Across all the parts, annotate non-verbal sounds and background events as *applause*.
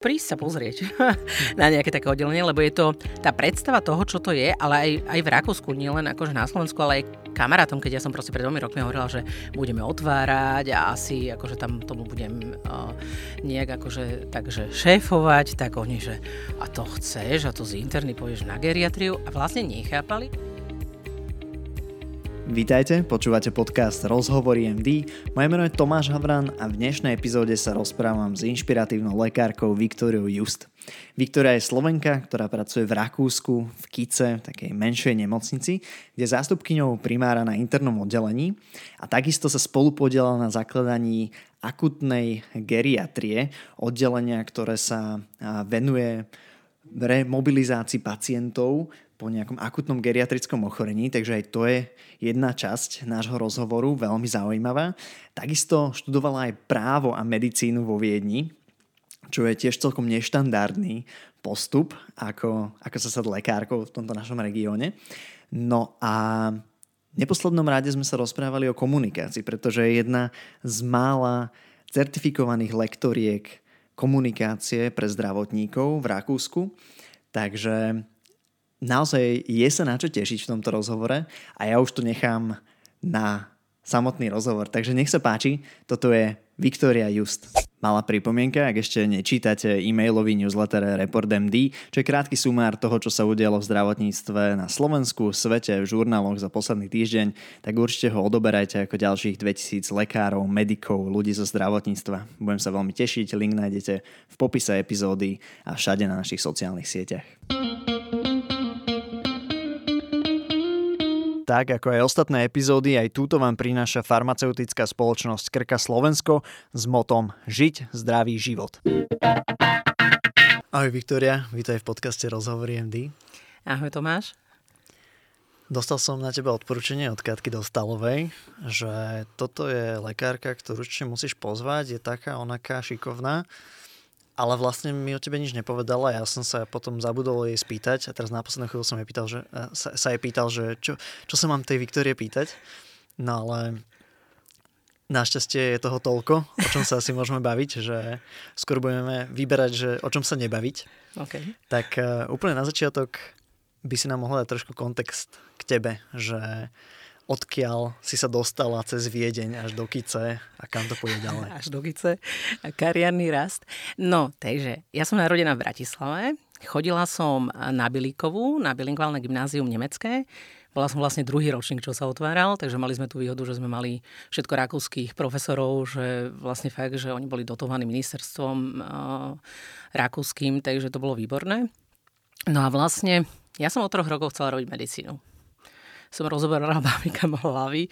prísť sa pozrieť *laughs* na nejaké také oddelenie, lebo je to tá predstava toho, čo to je, ale aj, aj v Rakúsku, nielen akože na Slovensku, ale aj kamarátom, keď ja som proste pred dvomi rokmi hovorila, že budeme otvárať a asi akože tam tomu budem uh, nejak akože takže šéfovať, tak oni, že a to chceš a to z interny povieš na geriatriu a vlastne nechápali. Vítajte, počúvate podcast Rozhovory MD. Moje meno je Tomáš Havran a v dnešnej epizóde sa rozprávam s inšpiratívnou lekárkou Viktoriou Just. Viktoria je Slovenka, ktorá pracuje v Rakúsku, v Kice, takej menšej nemocnici, kde zástupkyňou primára na internom oddelení a takisto sa spolu na zakladaní akutnej geriatrie, oddelenia, ktoré sa venuje remobilizácii pacientov po nejakom akutnom geriatrickom ochorení, takže aj to je jedna časť nášho rozhovoru, veľmi zaujímavá. Takisto študovala aj právo a medicínu vo Viedni, čo je tiež celkom neštandardný postup, ako, ako sa stať lekárkou v tomto našom regióne. No a v neposlednom rade sme sa rozprávali o komunikácii, pretože je jedna z mála certifikovaných lektoriek komunikácie pre zdravotníkov v Rakúsku. Takže naozaj je sa na čo tešiť v tomto rozhovore a ja už to nechám na samotný rozhovor. Takže nech sa páči, toto je Viktoria Just. Malá pripomienka, ak ešte nečítate e-mailový newsletter Report MD, čo je krátky sumár toho, čo sa udialo v zdravotníctve na Slovensku, svete, v žurnáloch za posledný týždeň, tak určite ho odoberajte ako ďalších 2000 lekárov, medikov, ľudí zo zdravotníctva. Budem sa veľmi tešiť, link nájdete v popise epizódy a všade na našich sociálnych sieťach. Tak ako aj ostatné epizódy, aj túto vám prináša farmaceutická spoločnosť Krka Slovensko s motom Žiť zdravý život. Ahoj Viktoria, vítaj v podcaste Rozhovory MD. Ahoj Tomáš. Dostal som na teba odporúčanie od Katky Dostalovej, že toto je lekárka, ktorú určite musíš pozvať, je taká onaká šikovná ale vlastne mi o tebe nič nepovedala. Ja som sa potom zabudol jej spýtať a teraz na poslednú chvíľu som jej pýtal, že, eh, sa, sa jej pýtal, že čo, čo sa mám tej Viktorie pýtať. No ale našťastie je toho toľko, o čom sa asi môžeme baviť, že skôr budeme vyberať, že o čom sa nebaviť. Okay. Tak uh, úplne na začiatok by si nám mohla dať trošku kontext k tebe, že odkiaľ si sa dostala cez Viedeň až do Kice a kam to pôjde ďalej? *laughs* Až do Kice a kariérny rast. No, takže ja som narodená v Bratislave, chodila som na Bilíkovú, na bilingválne gymnázium nemecké, bola som vlastne druhý ročník, čo sa otváral, takže mali sme tú výhodu, že sme mali všetko rakúskych profesorov, že vlastne fakt, že oni boli dotovaní ministerstvom uh, rakúskym, takže to bolo výborné. No a vlastne ja som od troch rokov chcela robiť medicínu som rozoberala *laughs* babika hlavy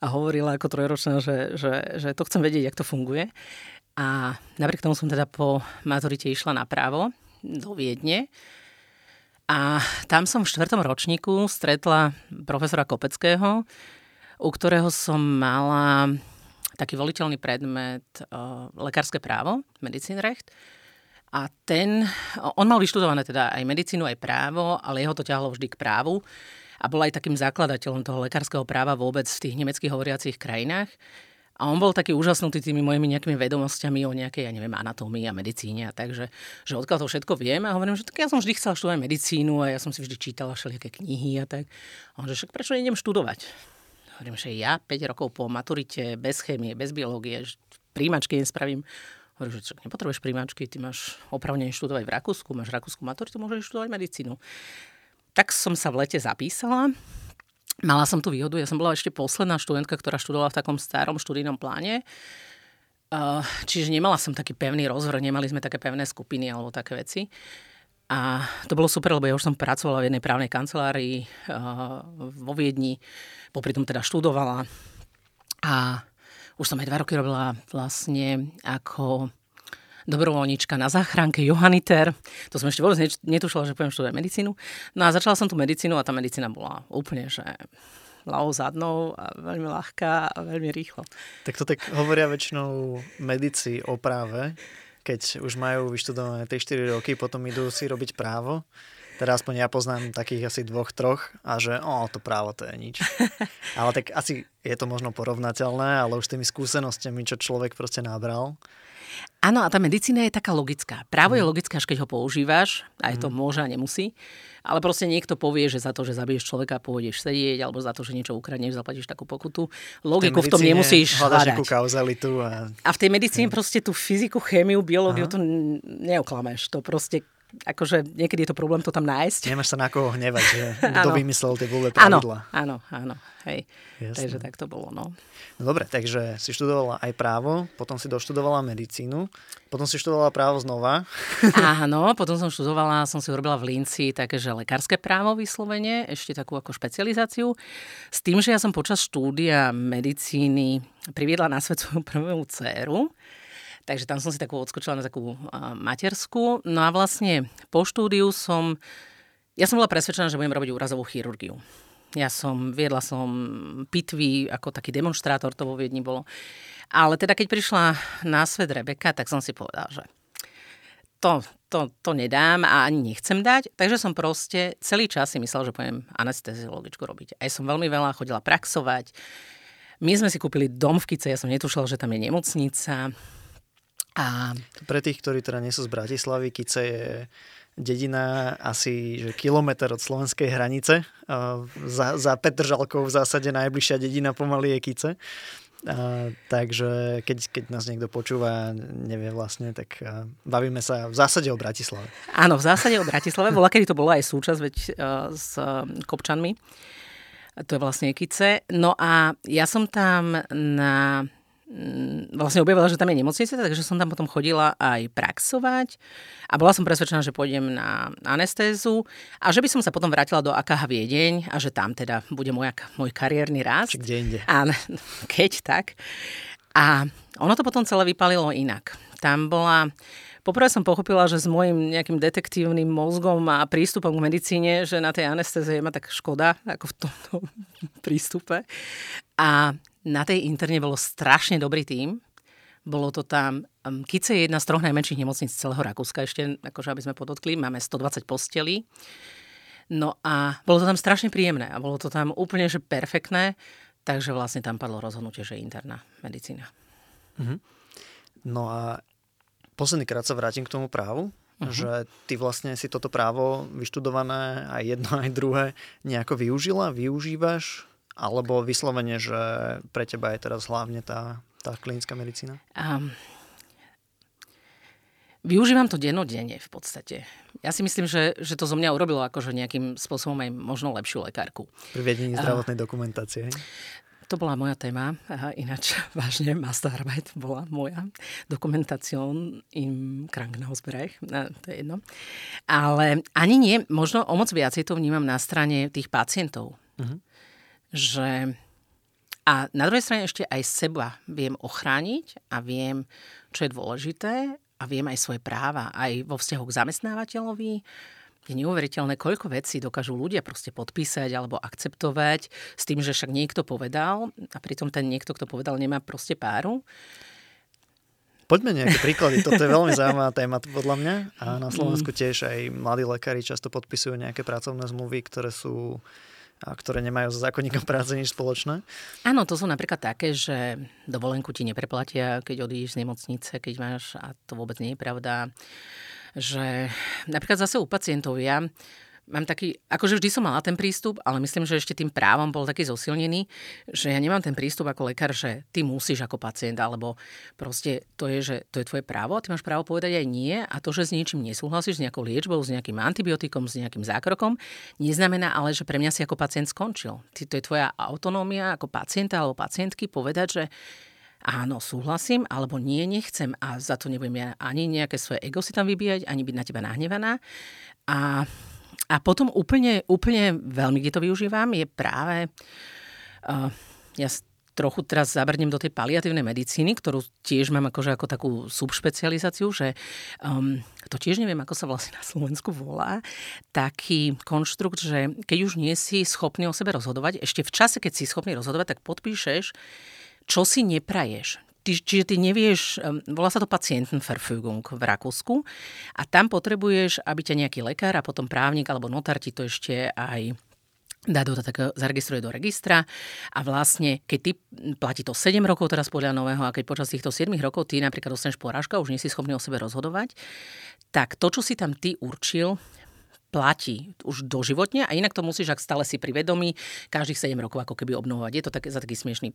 a hovorila ako trojročná, že, že, že to chcem vedieť, jak to funguje. A napriek tomu som teda po maturite išla na právo do Viedne. A tam som v štvrtom ročníku stretla profesora Kopeckého, u ktorého som mala taký voliteľný predmet uh, lekárske právo, medicínrecht. A ten, on mal vyštudované teda aj medicínu, aj právo, ale jeho to ťahlo vždy k právu a bol aj takým zakladateľom toho lekárskeho práva vôbec v tých nemeckých hovoriacich krajinách. A on bol taký úžasnutý tými mojimi nejakými vedomosťami o nejakej, ja neviem, anatómii a medicíne. A takže, že odkiaľ to všetko viem. A hovorím, že tak ja som vždy chcel študovať medicínu a ja som si vždy čítala všelijaké knihy a tak. A on, že však prečo nejdem študovať? Hovorím, že ja 5 rokov po maturite, bez chémie, bez biológie, príjmačky nespravím. Hovorím, že však nepotrebuješ príjmačky, ty máš opravne študovať v Rakúsku, máš rakúsku maturitu, môžeš študovať medicínu. Tak som sa v lete zapísala. Mala som tú výhodu, ja som bola ešte posledná študentka, ktorá študovala v takom starom študijnom pláne. Čiže nemala som taký pevný rozvrh, nemali sme také pevné skupiny alebo také veci. A to bolo super, lebo ja už som pracovala v jednej právnej kancelárii vo Viedni, popri tom teda študovala. A už som aj dva roky robila vlastne ako dobrovoľníčka na záchranke, Johanniter. To som ešte vôbec netušila, že poviem študovať medicínu. No a začala som tú medicínu a tá medicína bola úplne, že ľavou zadnou a veľmi ľahká a veľmi rýchlo. Tak to tak hovoria väčšinou medici o práve, keď už majú vyštudované 3-4 roky, potom idú si robiť právo. Teda aspoň ja poznám takých asi dvoch, troch a že o, to právo to je nič. *laughs* Ale tak asi je to možno porovnateľné, ale už tými skúsenostiami, čo človek proste nabral, Áno, a tá medicína je taká logická. Právo je logické, až keď ho používaš, aj to môže a nemusí. Ale proste niekto povie, že za to, že zabiješ človeka, pôjdeš sedieť, alebo za to, že niečo ukradneš, zaplatíš takú pokutu. Logiku v, v tom nemusíš hľadať. kauzalitu. A... a v tej medicíne proste tú fyziku, chémiu, biológiu, Aha. to neoklameš. To proste akože niekedy je to problém to tam nájsť. Nemáš sa na koho hnevať, že *laughs* kto vymyslel tie vôle pravidla. Áno, áno, áno, hej. Jasne. Takže tak to bolo, no. no. Dobre, takže si študovala aj právo, potom si doštudovala medicínu, potom si študovala právo znova. *laughs* Áno, potom som študovala, som si urobila v Linci takéže lekárske právo vyslovene, ešte takú ako špecializáciu. S tým, že ja som počas štúdia medicíny priviedla na svet svoju prvú dceru, Takže tam som si takú odskočila na takú materskú. No a vlastne po štúdiu som, ja som bola presvedčená, že budem robiť úrazovú chirurgiu. Ja som, viedla som pitvy, ako taký demonstrátor to vo Viedni bolo. Ale teda keď prišla na svet Rebeka, tak som si povedala, že to, to, to nedám a ani nechcem dať. Takže som proste celý čas si myslel, že poviem anesteziologičku robiť. Aj som veľmi veľa chodila praxovať. My sme si kúpili dom v Kice, ja som netušila, že tam je nemocnica. A... Pre tých, ktorí teda nie sú z Bratislavy, Kice je dedina asi že kilometr od slovenskej hranice. Za, za Petržalkou v zásade najbližšia dedina pomaly je Kice. A, takže keď, keď nás niekto počúva nevie vlastne, tak a, bavíme sa v zásade o Bratislave. Áno, v zásade o Bratislave. Bola, kedy to bolo aj súčasť veď, uh, s uh, Kopčanmi. To je vlastne Kice. No a ja som tam na vlastne objavila, že tam je nemocnica, takže som tam potom chodila aj praxovať a bola som presvedčená, že pôjdem na anestézu a že by som sa potom vrátila do AKH Viedeň a že tam teda bude môj, môj kariérny rast. Či kde inde. A, *laughs* keď tak. A ono to potom celé vypalilo inak. Tam bola Poprvé som pochopila, že s môjim nejakým detektívnym mozgom a prístupom k medicíne, že na tej anestézie ma tak škoda, ako v tomto *laughs* prístupe. A na tej interne bolo strašne dobrý tím. Bolo to tam, um, Kice je jedna z troch najmenších nemocníc celého Rakúska, ešte akože aby sme podotkli, máme 120 postelí. No a bolo to tam strašne príjemné a bolo to tam úplne že perfektné, takže vlastne tam padlo rozhodnutie, že interná medicína. Mm-hmm. No a posledný krát sa vrátim k tomu právu, uh-huh. že ty vlastne si toto právo vyštudované aj jedno, aj druhé nejako využila, využívaš alebo vyslovene, že pre teba je teraz hlavne tá, tá klinická medicína? Um, využívam to dennodenne v podstate. Ja si myslím, že, že to zo mňa urobilo akože nejakým spôsobom aj možno lepšiu lekárku. Pri viedení zdravotnej uh, dokumentácie. To bola moja téma, Aha, ináč *laughs* vážne Masterarbeit bola moja dokumentácion im Krankenhausbereich, to je jedno. Ale ani nie, možno o moc viacej to vnímam na strane tých pacientov. Uh-huh že a na druhej strane ešte aj seba viem ochrániť a viem, čo je dôležité a viem aj svoje práva, aj vo vzťahu k zamestnávateľovi. Je neuveriteľné, koľko vecí dokážu ľudia proste podpísať alebo akceptovať s tým, že však niekto povedal a pritom ten niekto, kto povedal, nemá proste páru. Poďme nejaké *laughs* príklady. Toto je veľmi zaujímavá téma podľa mňa. A na Slovensku mm. tiež aj mladí lekári často podpisujú nejaké pracovné zmluvy, ktoré sú ktoré nemajú so zákonníkom *laughs* práce nič spoločné? Áno, to sú napríklad také, že dovolenku ti nepreplatia, keď odídeš z nemocnice, keď máš, a to vôbec nie je pravda, že napríklad zase u pacientov ja mám taký, akože vždy som mala ten prístup, ale myslím, že ešte tým právom bol taký zosilnený, že ja nemám ten prístup ako lekár, že ty musíš ako pacient, alebo proste to je, že to je tvoje právo a ty máš právo povedať aj nie a to, že s niečím nesúhlasíš, s nejakou liečbou, s nejakým antibiotikom, s nejakým zákrokom, neznamená ale, že pre mňa si ako pacient skončil. Ty, to je tvoja autonómia ako pacienta alebo pacientky povedať, že áno, súhlasím, alebo nie, nechcem a za to nebudem ja ani nejaké svoje ego si tam vybíjať, ani byť na teba nahnevaná. A a potom úplne, úplne veľmi, kde to využívam, je práve... Uh, ja trochu teraz zabrnem do tej paliatívnej medicíny, ktorú tiež mám akože ako takú subšpecializáciu, že um, to tiež neviem, ako sa vlastne na Slovensku volá, taký konštrukt, že keď už nie si schopný o sebe rozhodovať, ešte v čase, keď si schopný rozhodovať, tak podpíšeš, čo si nepraješ. Ty, čiže ty nevieš, volá sa to Patientenverfügung v Rakúsku a tam potrebuješ, aby ťa nejaký lekár a potom právnik alebo notár ti to ešte aj dá do takého, zaregistruje do registra a vlastne, keď ty, platí to 7 rokov teraz podľa nového a keď počas týchto 7 rokov ty napríklad dostaneš porážka, už nie si schopný o sebe rozhodovať, tak to, čo si tam ty určil, platí už doživotne a inak to musíš, ak stále si pri vedomí, každých 7 rokov ako keby obnovovať. Je to také, za taký smiešný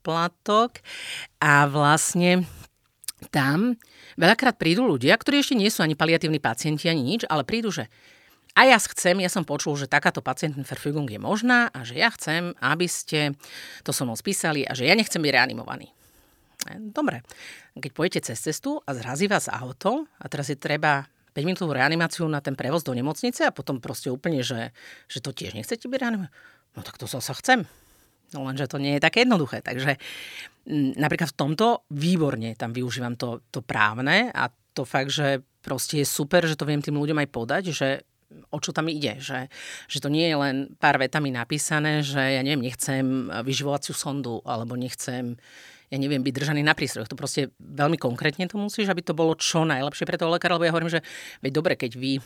platok a vlastne tam veľakrát prídu ľudia, ktorí ešte nie sú ani paliatívni pacienti, ani nič, ale prídu, že a ja chcem, ja som počul, že takáto Patientenverfügung je možná a že ja chcem, aby ste to so mnou spísali a že ja nechcem byť reanimovaný. E, dobre, keď pôjdete cez cestu a zrazí vás auto a teraz je treba 5 minútovú reanimáciu na ten prevoz do nemocnice a potom proste úplne, že, že to tiež nechcete byť reanimovaný, no tak to sa chcem. No lenže to nie je také jednoduché. Takže napríklad v tomto výborne tam využívam to, to právne a to fakt, že proste je super, že to viem tým ľuďom aj podať, že o čo tam ide. Že, že to nie je len pár vetami napísané, že ja neviem, nechcem vyživovaciu sondu, alebo nechcem ja neviem, byť držaný na prístrojoch. To proste veľmi konkrétne to musíš, aby to bolo čo najlepšie pre toho lekára, lebo ja hovorím, že veď dobre, keď vy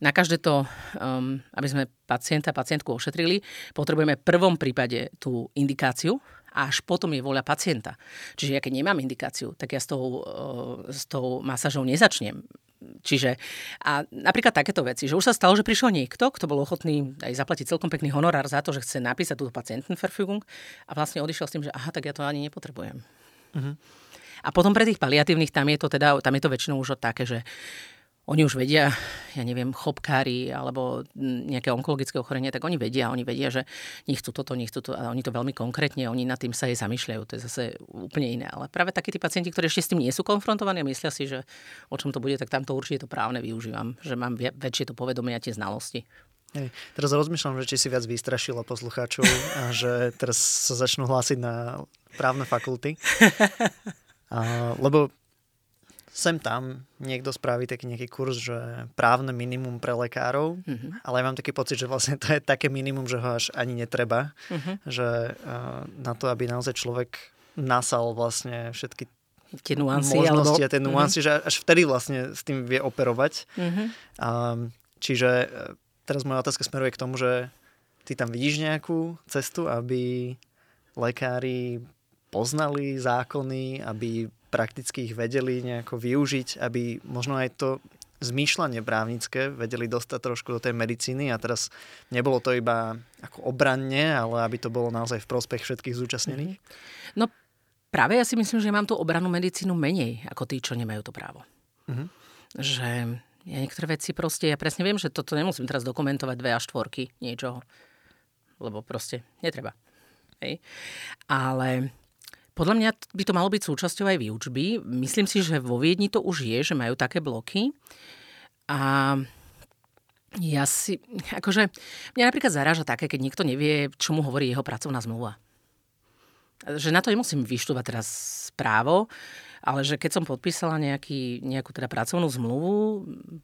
na každé to, um, aby sme pacienta, pacientku ošetrili, potrebujeme v prvom prípade tú indikáciu, a až potom je voľa pacienta. Čiže ja keď nemám indikáciu, tak ja s tou, uh, s tou masážou nezačnem. Čiže a napríklad takéto veci, že už sa stalo, že prišiel niekto, kto bol ochotný aj zaplatiť celkom pekný honorár za to, že chce napísať túto pacientenverfügung a vlastne odišiel s tým, že aha, tak ja to ani nepotrebujem. Uh-huh. A potom pre tých paliatívnych tam je to teda, tam je to väčšinou už také, že oni už vedia, ja neviem, chopkári alebo nejaké onkologické ochorenie, tak oni vedia, oni vedia, že nechcú toto, nechcú to, a oni to veľmi konkrétne, oni nad tým sa aj zamýšľajú, to je zase úplne iné. Ale práve takí tí pacienti, ktorí ešte s tým nie sú konfrontovaní a myslia si, že o čom to bude, tak tamto určite to právne využívam, že mám väčšie to povedomie a tie znalosti. Hej. Teraz rozmýšľam, že či si viac vystrašila poslucháčov a že teraz sa začnú hlásiť na právne fakulty. *laughs* A, lebo sem tam niekto spraví taký nejaký kurz, že právne minimum pre lekárov, mm-hmm. ale ja mám taký pocit, že vlastne to je také minimum, že ho až ani netreba, mm-hmm. že uh, na to, aby naozaj človek nasal vlastne všetky tie nuancy, možnosti alebo... a tie nuancy, mm-hmm. že až vtedy vlastne s tým vie operovať. Mm-hmm. Um, čiže e, teraz moja otázka smeruje k tomu, že ty tam vidíš nejakú cestu, aby lekári poznali zákony, aby prakticky ich vedeli nejako využiť, aby možno aj to zmýšľanie právnické vedeli dostať trošku do tej medicíny a teraz nebolo to iba ako obranne, ale aby to bolo naozaj v prospech všetkých zúčastnených? No práve ja si myslím, že mám tú obrannú medicínu menej ako tí, čo nemajú to právo. Uh-huh. Že ja niektoré veci proste, ja presne viem, že toto nemusím teraz dokumentovať dve až štvorky niečoho, lebo proste netreba. Hej. Ale podľa mňa by to malo byť súčasťou aj výučby. Myslím si, že vo Viedni to už je, že majú také bloky. A ja si, akože, mňa napríklad zaráža také, keď niekto nevie, čo mu hovorí jeho pracovná zmluva. Že na to nemusím vyštúvať teraz právo, ale že keď som podpísala nejaký, nejakú teda pracovnú zmluvu,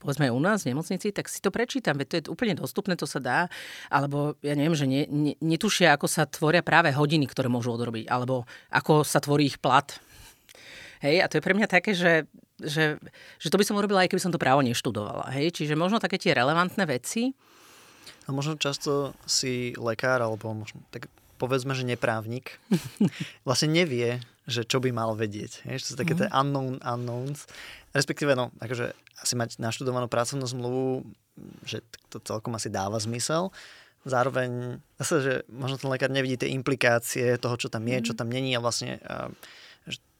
povedzme u nás v nemocnici, tak si to prečítam, veď to je úplne dostupné, to sa dá. Alebo ja neviem, že ne, ne, netušia, ako sa tvoria práve hodiny, ktoré môžu odrobiť, alebo ako sa tvorí ich plat. Hej, a to je pre mňa také, že, že, že to by som urobila, aj keby som to právo neštudovala. Hej, čiže možno také tie relevantné veci. A možno často si lekár, alebo možno tak povedzme, že neprávnik, *laughs* vlastne nevie, že čo by mal vedieť. Je, to sú také mm. tie unknown unknowns. Respektíve, no, akože asi mať naštudovanú pracovnú zmluvu, že to celkom asi dáva zmysel. Zároveň, zase, že možno ten lekár nevidí tie implikácie toho, čo tam je, mm. čo tam není a vlastne uh,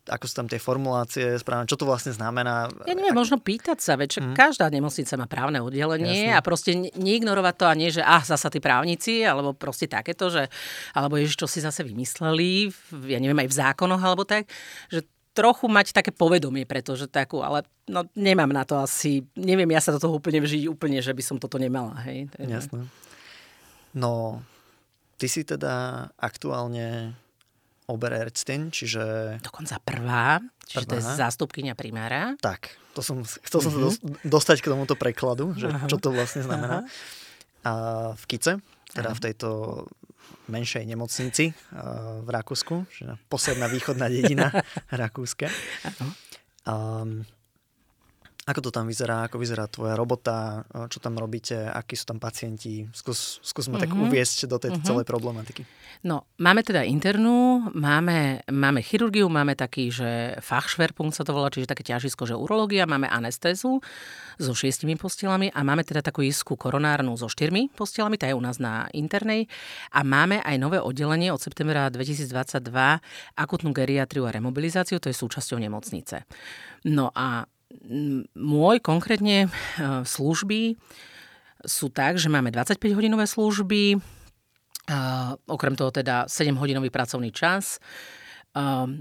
ako sú tam tie formulácie správne, čo to vlastne znamená. Ja neviem, ako... možno pýtať sa, veď mm. každá nemocnica má právne oddelenie Jasne. a proste neignorovať to a nie, že ah, zasa tí právnici, alebo proste takéto, že, alebo ježiš, čo si zase vymysleli, ja neviem, aj v zákonoch alebo tak, že trochu mať také povedomie, pretože takú, ale no, nemám na to asi, neviem ja sa do toho úplne vžiť úplne, že by som toto nemala. Hej? Takže... Jasné. No, ty si teda aktuálne Oberärztin, čiže... Dokonca prvá, čiže prvá. to je zástupkynia primára. Tak, to som, chcel som uh-huh. sa mhm. dostať k tomuto prekladu, že uh-huh. čo to vlastne znamená. Uh-huh. A v Kice, teda uh-huh. v tejto menšej nemocnici v Rakúsku, že posledná východná dedina *laughs* Rakúska. Uh-huh. Um, Ako to tam vyzerá? Ako vyzerá tvoja robota? Čo tam robíte? Akí sú tam pacienti? Skús, ma uh-huh. tak mhm. uviesť do tejto uh-huh. celej problematiky. No, máme teda internú, máme, máme chirurgiu, máme taký, že fachšverpunkt sa to volá, čiže také ťažisko, že urológia, máme anestézu so šiestimi postelami a máme teda takú isku koronárnu so štyrmi postelami, tá je u nás na internej a máme aj nové oddelenie od septembra 2022 akutnú geriatriu a remobilizáciu, to je súčasťou nemocnice. No a môj konkrétne e, služby sú tak, že máme 25-hodinové služby, okrem toho teda 7-hodinový pracovný čas.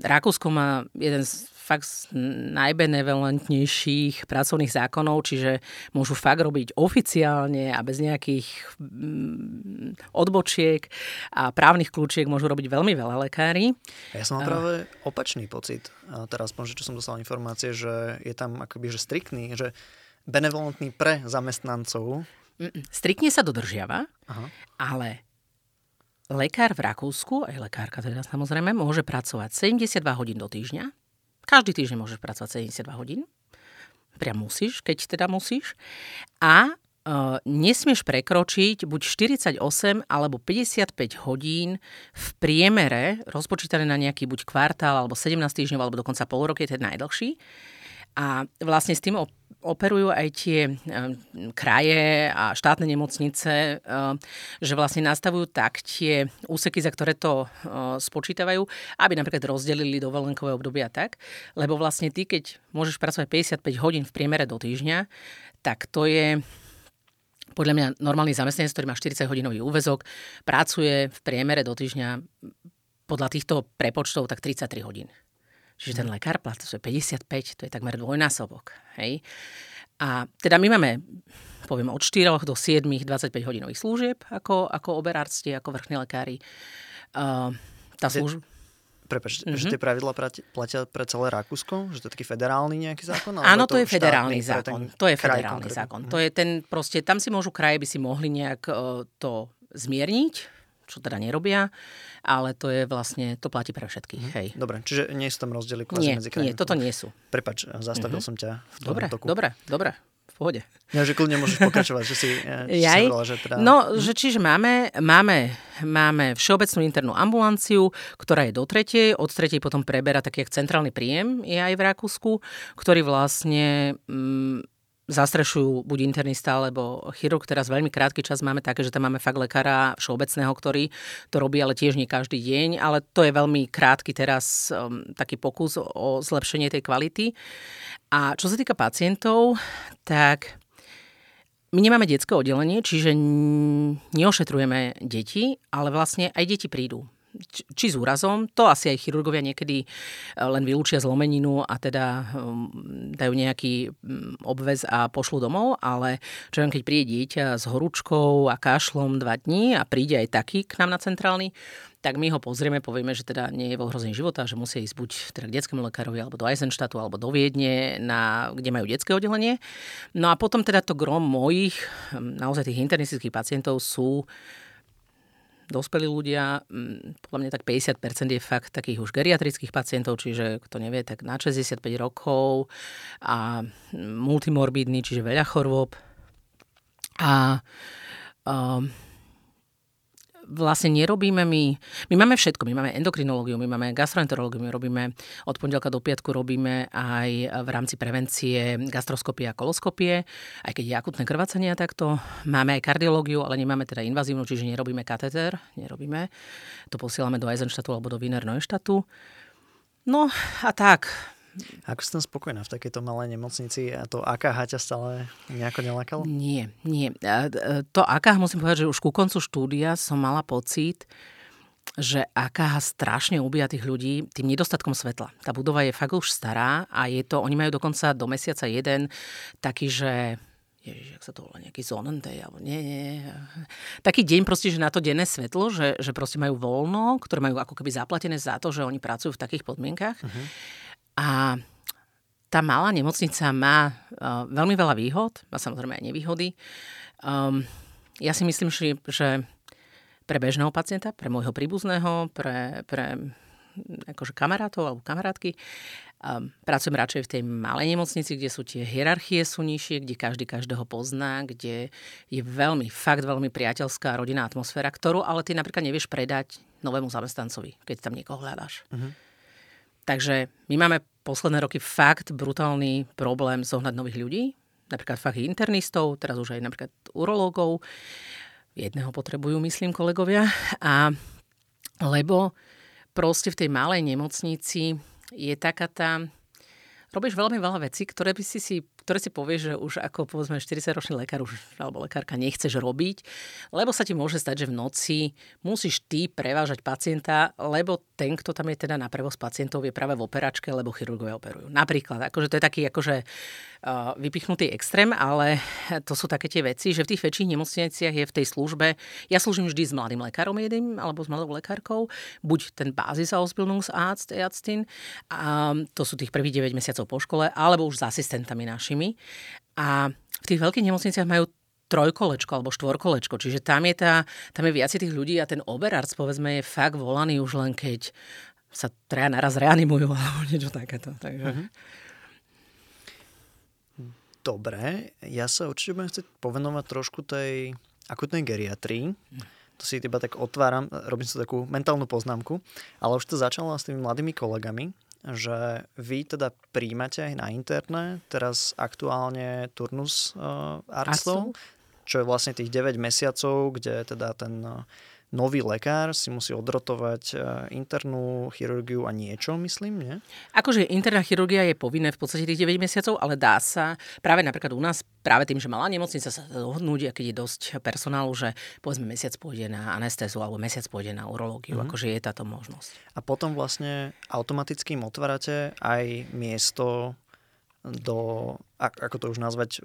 Rakúsko má jeden z fakt z najbenevolentnejších pracovných zákonov, čiže môžu fakt robiť oficiálne a bez nejakých mm, odbočiek a právnych kľúčiek môžu robiť veľmi veľa lekári. Ja som mal práve opačný pocit. teraz aspoň, čo som dostal informácie, že je tam akoby že striktný, že benevolentný pre zamestnancov. Striktne sa dodržiava, Aha. ale lekár v Rakúsku, aj lekárka teda samozrejme, môže pracovať 72 hodín do týždňa každý týždeň môžeš pracovať 72 hodín. Priam musíš, keď teda musíš. A Uh, nesmieš prekročiť buď 48 alebo 55 hodín v priemere, rozpočítané na nejaký buď kvartál alebo 17 týždňov alebo dokonca pol roky, je najdlhší. A vlastne s tým operujú aj tie kraje a štátne nemocnice, že vlastne nastavujú tak tie úseky, za ktoré to spočítavajú, aby napríklad rozdelili do dovolenkové obdobia tak, lebo vlastne ty, keď môžeš pracovať 55 hodín v priemere do týždňa, tak to je podľa mňa normálny zamestnanec, ktorý má 40-hodinový úvezok, pracuje v priemere do týždňa podľa týchto prepočtov tak 33 hodín. Čiže ten lekár pracuje 55, to je takmer dvojnásobok. Hej? A teda my máme poviem od 4 do 7 25 hodinových služieb ako, ako oberársti, ako vrchní lekári. Uh, tá služba... Prepač, mm-hmm. že tie pravidla platia pre celé Rakúsko? Že to je taký federálny nejaký zákon? Áno, to, to je federálny zákon. To je federálny zákon. To je ten proste, tam si môžu kraje by si mohli nejak uh, to zmierniť, čo teda nerobia, ale to je vlastne, to platí pre všetkých. Mm. Hej. Dobre, čiže nie sú tam rozdiely nie, medzi krajinami? Nie, toto nie sú. Prepač, zastavil mm-hmm. som ťa v tom dobre, toku. Dobre, dobre, v pohode. Ja, že kľudne môžeš pokračovať, že si, eh, že Jaj? si hovorila, že teda... No, že čiže máme, máme, máme všeobecnú internú ambulanciu, ktorá je do tretej, od tretej potom preberá taký centrálny príjem, je aj v Rakúsku, ktorý vlastne... Mm, zastrešujú buď internista alebo chirurg. Teraz veľmi krátky čas máme také, že tam máme fakt lekára všeobecného, ktorý to robí, ale tiež nie každý deň. Ale to je veľmi krátky teraz um, taký pokus o zlepšenie tej kvality. A čo sa týka pacientov, tak my nemáme detské oddelenie, čiže neošetrujeme deti, ale vlastne aj deti prídu či s úrazom, to asi aj chirurgovia niekedy e, len vylúčia zlomeninu a teda um, dajú nejaký mm, obvez a pošlu domov, ale čo keď príde dieťa s horúčkou a kašlom dva dní a príde aj taký k nám na centrálny, tak my ho pozrieme, povieme, že teda nie je v ohrození života, že musia ísť buď teda k detskému lekárovi, alebo do Eisenstadtu, alebo do Viedne, na, kde majú detské oddelenie. No a potom teda to grom mojich, naozaj tých internistických pacientov sú dospelí ľudia, mm, podľa mňa tak 50% je fakt takých už geriatrických pacientov, čiže kto nevie, tak na 65 rokov a multimorbidný, čiže veľa chorôb. A um, vlastne nerobíme my, my máme všetko, my máme endokrinológiu, my máme gastroenterológiu, my robíme od pondelka do piatku robíme aj v rámci prevencie gastroskopie a koloskopie, aj keď je akutné krvácanie takto. Máme aj kardiológiu, ale nemáme teda invazívnu, čiže nerobíme kateter, nerobíme. To posielame do Eisenstadtu alebo do Wiener Neustadtu. No a tak, ako si tam spokojná v takejto malej nemocnici a to AKH ťa stále nejako nelakalo? Nie, nie. To AKH musím povedať, že už ku koncu štúdia som mala pocit, že AKH strašne ubíja tých ľudí tým nedostatkom svetla. Tá budova je fakt už stará a je to, oni majú dokonca do mesiaca jeden taký, že Ježiš, jak sa to volá, nejaký zonentej, alebo nie, nie. Taký deň proste, že na to denné svetlo, že, že proste majú voľno, ktoré majú ako keby zaplatené za to, že oni pracujú v takých podmienkach. Uh-huh. A tá malá nemocnica má uh, veľmi veľa výhod, má samozrejme aj nevýhody. Um, ja si myslím, že, že pre bežného pacienta, pre môjho príbuzného, pre, pre akože kamarátov alebo kamarátky, Um, pracujem radšej v tej malej nemocnici, kde sú tie hierarchie sú nižšie, kde každý každého pozná, kde je veľmi, fakt veľmi priateľská rodinná atmosféra, ktorú ale ty napríklad nevieš predať novému zamestnancovi, keď tam niekoho hľadáš. Uh-huh. Takže my máme posledné roky fakt brutálny problém zohnať nových ľudí, napríklad fakt internistov, teraz už aj napríklad urológov. Jedného potrebujú, myslím, kolegovia. A lebo proste v tej malej nemocnici je taká tá... Robíš veľmi veľa vecí, ktoré by si si ktoré si povieš, že už ako povedzme 40-ročný lekár už, alebo lekárka nechceš robiť, lebo sa ti môže stať, že v noci musíš ty prevážať pacienta, lebo ten, kto tam je teda na prevoz pacientov, je práve v operačke, lebo chirurgovia operujú. Napríklad, akože to je taký akože uh, vypichnutý extrém, ale to sú také tie veci, že v tých väčších nemocniciach je v tej službe, ja slúžim vždy s mladým lekárom jedným, alebo s mladou lekárkou, buď ten Basisausbildungsarzt, Ärztin, a to sú tých prvých 9 mesiacov po škole, alebo už s asistentami našimi. A v tých veľkých nemocniciach majú trojkolečko alebo štvorkolečko, čiže tam je, tá, tam je viac tých ľudí a ten oberárc, povedzme, je fakt volaný už len keď sa traja naraz reanimujú *laughs* alebo niečo takéto. Takže... Mm-hmm. Dobre, ja sa určite budem chcieť povenovať trošku tej akutnej geriatrii. To si iba tak otváram, robím si takú mentálnu poznámku, ale už to začalo s tými mladými kolegami, že vy teda príjmate aj na interné teraz aktuálne turnus uh, arctov, čo je vlastne tých 9 mesiacov, kde teda ten uh, nový lekár si musí odrotovať e, internú chirurgiu a niečo, myslím, nie? Akože interná chirurgia je povinné v podstate tých 9 mesiacov, ale dá sa práve napríklad u nás, práve tým, že malá nemocnica sa dohodnúť, a keď je dosť personálu, že povedzme mesiac pôjde na anestézu alebo mesiac pôjde na urológiu, mm-hmm. akože je táto možnosť. A potom vlastne automaticky otvárate aj miesto do, ako to už nazvať,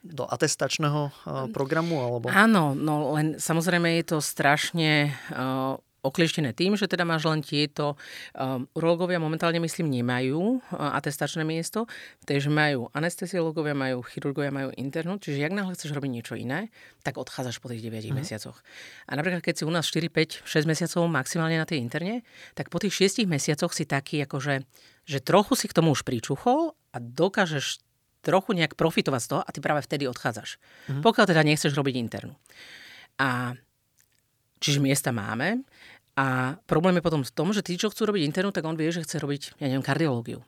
do atestačného programu? Alebo... Áno, no len samozrejme je to strašne uh, oklieštené tým, že teda máš len tieto, um, urológovia momentálne myslím nemajú uh, atestačné miesto, takže majú anesteziológovia, majú chirurgovia, majú internú, čiže ak náhle chceš robiť niečo iné, tak odchádzaš po tých 9 mm. mesiacoch. A napríklad keď si u nás 4, 5, 6 mesiacov maximálne na tej interne, tak po tých 6 mesiacoch si taký akože, že trochu si k tomu už pričuchol a dokážeš trochu nejak profitovať z toho a ty práve vtedy odchádzaš. Mm. Pokiaľ teda nechceš robiť internú. A čiže miesta máme, a problém je potom v tom, že tí, čo chcú robiť internú, tak on vie, že chce robiť, ja neviem, kardiológiu.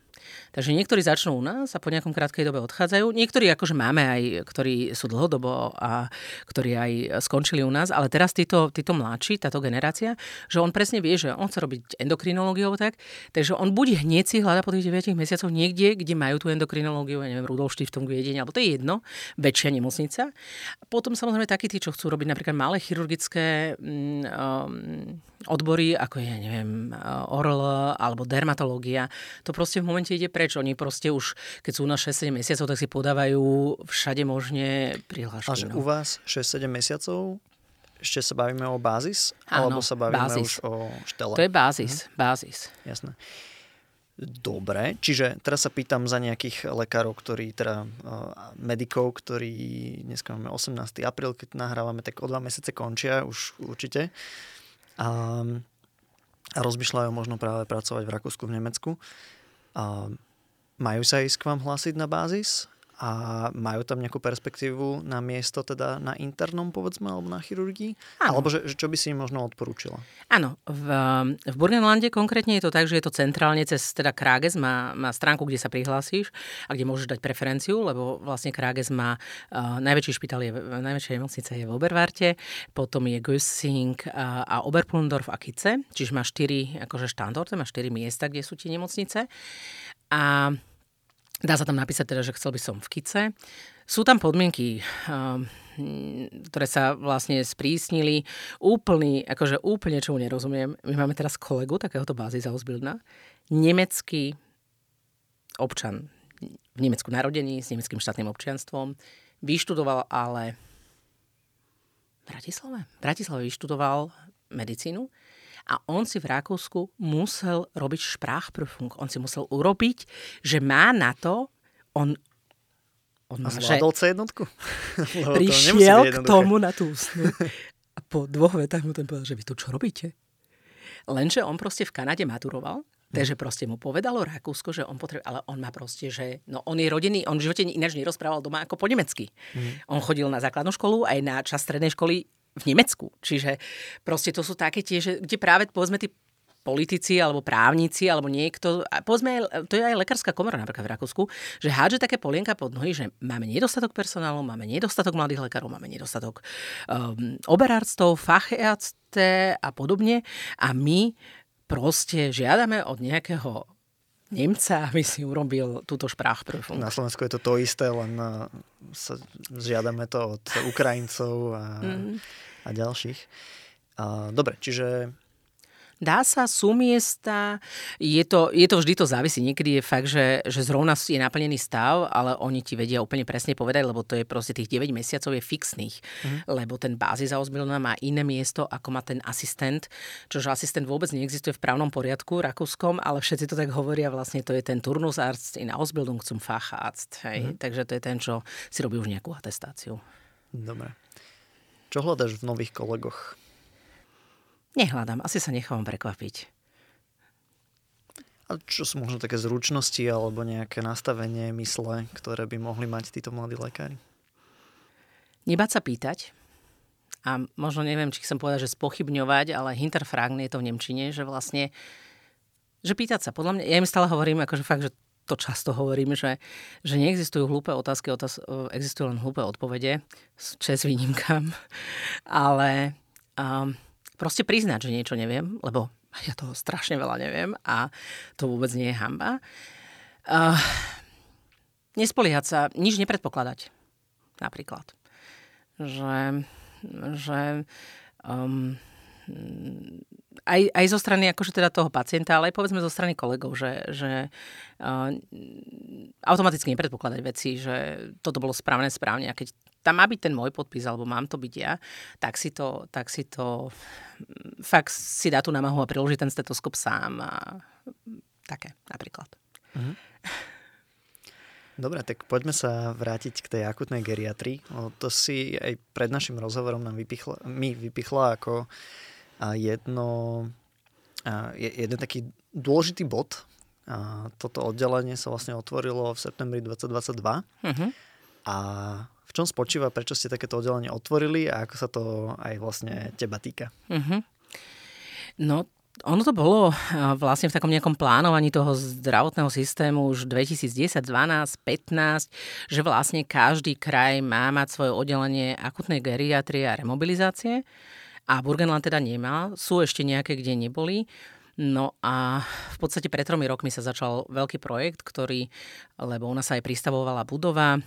Takže niektorí začnú u nás a po nejakom krátkej dobe odchádzajú. Niektorí akože máme aj, ktorí sú dlhodobo a ktorí aj skončili u nás, ale teraz títo, títo mladší, táto generácia, že on presne vie, že on chce robiť endokrinológiu tak, takže on buď hneď si hľada po tých 9 mesiacoch niekde, kde majú tú endokrinológiu, ja neviem, Rudolf Štiftom v Viedeni, alebo to je jedno, väčšia nemocnica. Potom samozrejme takí tí, čo chcú robiť napríklad malé chirurgické um, odbory, ako je, neviem, ORL alebo dermatológia, to proste v momente ide preč. Oni proste už, keď sú na 6-7 mesiacov, tak si podávajú všade možne prihlášky. A že no. u vás 6-7 mesiacov ešte sa bavíme o bázis? Áno, alebo sa bavíme bázis. už o štele? To je bázis, mhm. bázis. Jasné. Dobre, čiže teraz sa pýtam za nejakých lekárov, ktorí, teda uh, medikov, ktorí, dneska máme 18. apríl, keď nahrávame, tak o dva mesiace končia už určite. A, a rozmýšľajú možno práve pracovať v Rakúsku, v Nemecku. Majú sa ísť k vám hlásiť na bázis? A majú tam nejakú perspektívu na miesto teda na internom povedzme alebo na chirurgii? Ano. Alebo že, že čo by si im možno odporúčila? Áno, v, v Burgenlande konkrétne je to tak, že je to centrálne cez teda Kráges má, má stránku, kde sa prihlásíš a kde môžeš dať preferenciu, lebo vlastne Kráges má uh, najväčší špital je, najväčšia nemocnica je v Obervarte, potom je Gössing a, a Oberplundorf a Kice, čiže má štyri akože štandorte, má štyri miesta, kde sú tie nemocnice. A Dá sa tam napísať teda, že chcel by som v Kice. Sú tam podmienky, ehm, ktoré sa vlastne sprísnili. Úplný, akože úplne čomu nerozumiem. My máme teraz kolegu, takéhoto bázy za Ausbildna, nemecký občan, v Nemecku narodený, s nemeckým štátnym občianstvom. Vyštudoval ale v Bratislave. V Bratislave vyštudoval medicínu a on si v Rakúsku musel robiť Sprachprüfung. On si musel urobiť, že má na to, on, on a zvládol C jednotku? *laughs* prišiel k tomu na tú ústnu. A po dvoch vetách mu ten povedal, že vy tu čo robíte? Lenže on proste v Kanade maturoval Takže proste mu povedalo Rakúsko, že on potrebuje, ale on má proste, že no on je rodený, on v živote ináč nerozprával doma ako po nemecky. Mm. On chodil na základnú školu aj na čas strednej školy v Nemecku. Čiže proste to sú také tie, že, kde práve povedzme tí politici alebo právnici alebo niekto, a povedzme, to je aj lekárska komora napríklad v Rakúsku, že hádže také polienka pod nohy, že máme nedostatok personálu, máme nedostatok mladých lekárov, máme nedostatok um, oberárstv, fachácte a podobne a my proste žiadame od nejakého Nemca, aby si urobil túto šprachprüfung. Na Slovensku je to to isté, len uh, sa, žiadame to od Ukrajincov a, mm. a ďalších. Uh, dobre, čiže Dá sa, sú miesta, je to, je to vždy to závisí. Niekedy je fakt, že, že zrovna je naplnený stav, ale oni ti vedia úplne presne povedať, lebo to je proste tých 9 mesiacov je fixných. Mm. Lebo ten bázis zaozbilná má iné miesto, ako má ten asistent. Čože asistent vôbec neexistuje v právnom poriadku rakúskom, ale všetci to tak hovoria, vlastne to je ten Turnusarzt in Ausbildung zum Facharzt. Hej? Mm. Takže to je ten, čo si robí už nejakú atestáciu. Dobre. Čo hľadaš v nových kolegoch? Nehľadám, asi sa nechávam prekvapiť. A čo sú možno také zručnosti alebo nejaké nastavenie mysle, ktoré by mohli mať títo mladí lekári? Nebáť sa pýtať. A možno neviem, či chcem povedať, že spochybňovať, ale hinterfragen je to v Nemčine, že vlastne že pýtať sa. Podľa mňa, ja im stále hovorím, akože fakt, že to často hovorím, že, že neexistujú hlúpe otázky, otáz, existujú len hlúpe odpovede, čes výnimkám, *laughs* ale um, proste priznať, že niečo neviem, lebo *laughs* ja toho strašne veľa neviem a to vôbec nie je hamba. Uh, nespoliehať sa, nič nepredpokladať. Napríklad. Že, že um, aj, aj zo strany akože teda toho pacienta, ale aj povedzme zo strany kolegov, že, že uh, automaticky nepredpokladať veci, že toto bolo správne, správne a keď tam má byť ten môj podpis, alebo mám to byť ja, tak si to, tak si to fakt si dá tú namahu a priloží ten stetoskop sám a také napríklad. Mhm. Dobre, tak poďme sa vrátiť k tej akutnej geriatrii. To si aj pred našim rozhovorom nám vypichla, mi vypichla ako jedno, jeden taký dôležitý bod. Toto oddelenie sa vlastne otvorilo v septembri 2022. Uh-huh. A v čom spočíva, prečo ste takéto oddelenie otvorili a ako sa to aj vlastne teba týka? Uh-huh. No, ono to bolo vlastne v takom nejakom plánovaní toho zdravotného systému už 2010, 12, 15, že vlastne každý kraj má mať svoje oddelenie akutnej geriatrie a remobilizácie a Burgenland teda nemá. Sú ešte nejaké, kde neboli. No a v podstate pred tromi rokmi sa začal veľký projekt, ktorý, lebo u nás aj pristavovala budova,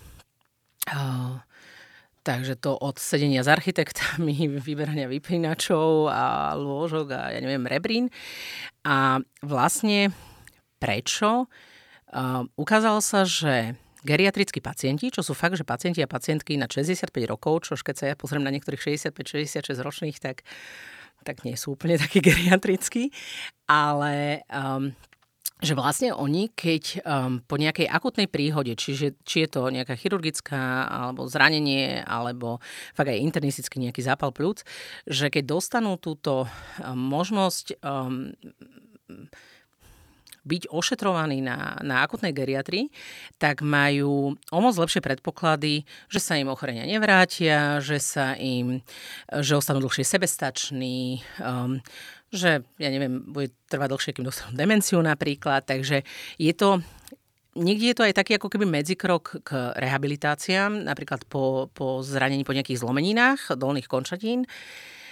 takže to od sedenia s architektami, *laughs* vyberania vypínačov a lôžok a ja neviem, rebrín. A vlastne prečo? Uh, ukázalo sa, že geriatrickí pacienti, čo sú fakt, že pacienti a pacientky na 65 rokov, čo keď sa ja pozriem na niektorých 65-66 ročných, tak, tak nie sú úplne *laughs* takí geriatrickí, ale um, že vlastne oni, keď um, po nejakej akutnej príhode, čiže, či je to nejaká chirurgická alebo zranenie, alebo fakt aj internistický nejaký zápal plúc, že keď dostanú túto um, možnosť um, byť ošetrovaní na, na akutnej geriatrii, tak majú o moc lepšie predpoklady, že sa im ochorenia nevrátia, že sa im, že ostanú dlhšie sebestační, um, že, ja neviem, bude trvať dlhšie, kým dostanú demenciu napríklad, takže je to Niekde je to aj taký ako keby medzikrok k rehabilitáciám, napríklad po, po zranení po nejakých zlomeninách dolných končatín.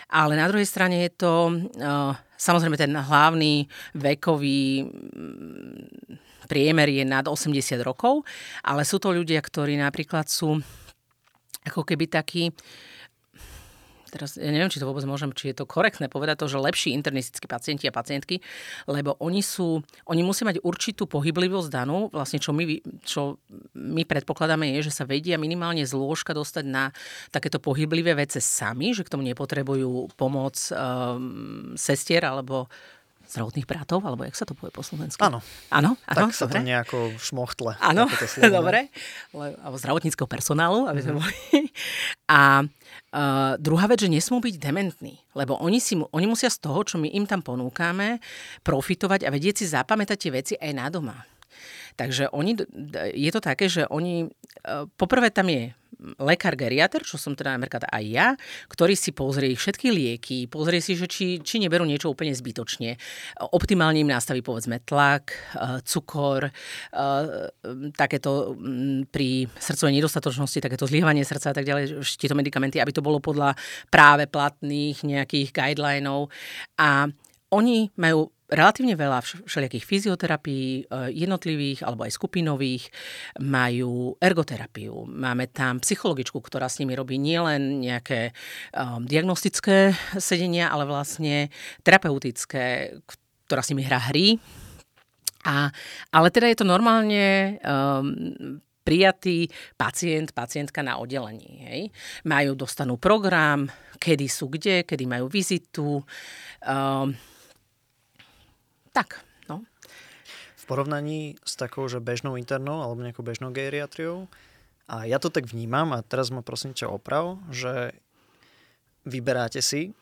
Ale na druhej strane je to uh, samozrejme ten hlavný vekový mm, priemer je nad 80 rokov, ale sú to ľudia, ktorí napríklad sú ako keby takí teraz ja neviem, či to vôbec môžem, či je to korektné povedať to, že lepší internistickí pacienti a pacientky, lebo oni sú, oni musia mať určitú pohyblivosť danú, vlastne čo my, čo my predpokladáme je, že sa vedia minimálne z lôžka dostať na takéto pohyblivé vece sami, že k tomu nepotrebujú pomoc um, sestier alebo zdravotných bratov, alebo jak sa to povie po slovensky? Áno. Áno? Tak sa dobre? to nejako šmochtle. Áno, *laughs* dobre. Alebo zdravotníckého personálu, aby sme mm. mohli. A uh, druhá vec, že nesmú byť dementní, lebo oni, si, oni musia z toho, čo my im tam ponúkame, profitovať a vedieť si zapamätať tie veci aj na doma. Takže oni, je to také, že oni, uh, poprvé tam je lekár geriater, čo som teda napríklad aj ja, ktorý si pozrie všetky lieky, pozrie si, že či, či neberú niečo úplne zbytočne. Optimálne im nastaví povedzme tlak, e, cukor, e, takéto pri srdcovej nedostatočnosti, takéto zlievanie srdca a tak ďalej, tieto medikamenty, aby to bolo podľa práve platných nejakých guidelinov. A oni majú relatívne veľa všelijakých fyzioterapií, eh, jednotlivých alebo aj skupinových, majú ergoterapiu. Máme tam psychologičku, ktorá s nimi robí nielen nejaké um, diagnostické sedenia, ale vlastne terapeutické, ktorá s nimi hrá hry. A, ale teda je to normálne um, prijatý pacient, pacientka na oddelení. Hej. Majú, dostanú program, kedy sú kde, kedy majú vizitu. Um, tak, no. V porovnaní s takou, že bežnou internou alebo nejakou bežnou geriatriou, a ja to tak vnímam, a teraz ma prosím ťa oprav, že vyberáte si,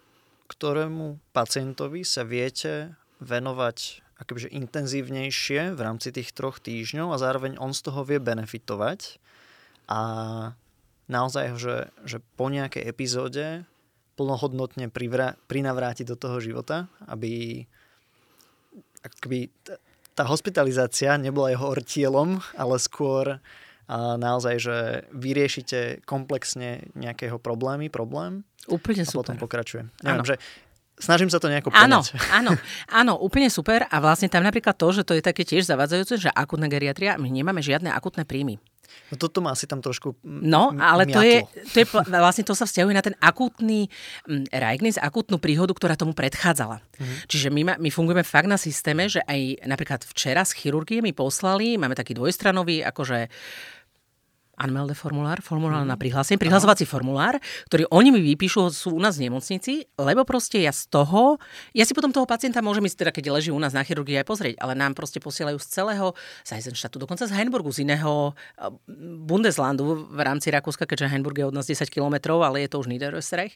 ktorému pacientovi sa viete venovať akože intenzívnejšie v rámci tých troch týždňov a zároveň on z toho vie benefitovať a naozaj, že, že po nejakej epizóde plnohodnotne privra- prinavráti do toho života, aby akoby tá hospitalizácia nebola jeho ortielom, ale skôr a naozaj, že vyriešite komplexne nejakého problémy, problém. Úplne a super. potom pokračuje. Neviem, že Snažím sa to nejako poňať. Áno, áno, áno, úplne super. A vlastne tam napríklad to, že to je také tiež zavadzajúce, že akutná geriatria, my nemáme žiadne akutné príjmy. No toto má asi tam trošku No, ale to je, to je, *laughs* vlastne to sa vzťahuje na ten akútny reignis, akútnu príhodu, ktorá tomu predchádzala. Mm-hmm. Čiže my, my fungujeme fakt na systéme, že aj napríklad včera z chirurgie mi poslali, máme taký dvojstranový, akože Unmelde formulár, formulár mm. na prihlásenie, prihlasovací formulár, ktorý oni mi vypíšu, sú u nás v nemocnici, lebo proste ja z toho, ja si potom toho pacienta môžem ísť, teda keď leží u nás na chirurgii aj pozrieť, ale nám proste posielajú z celého, z Eisenstadtu, dokonca z Heinburgu, z iného eh, Bundeslandu v rámci Rakúska, keďže Heinburg je od nás 10 kilometrov, ale je to už Niederösterreich.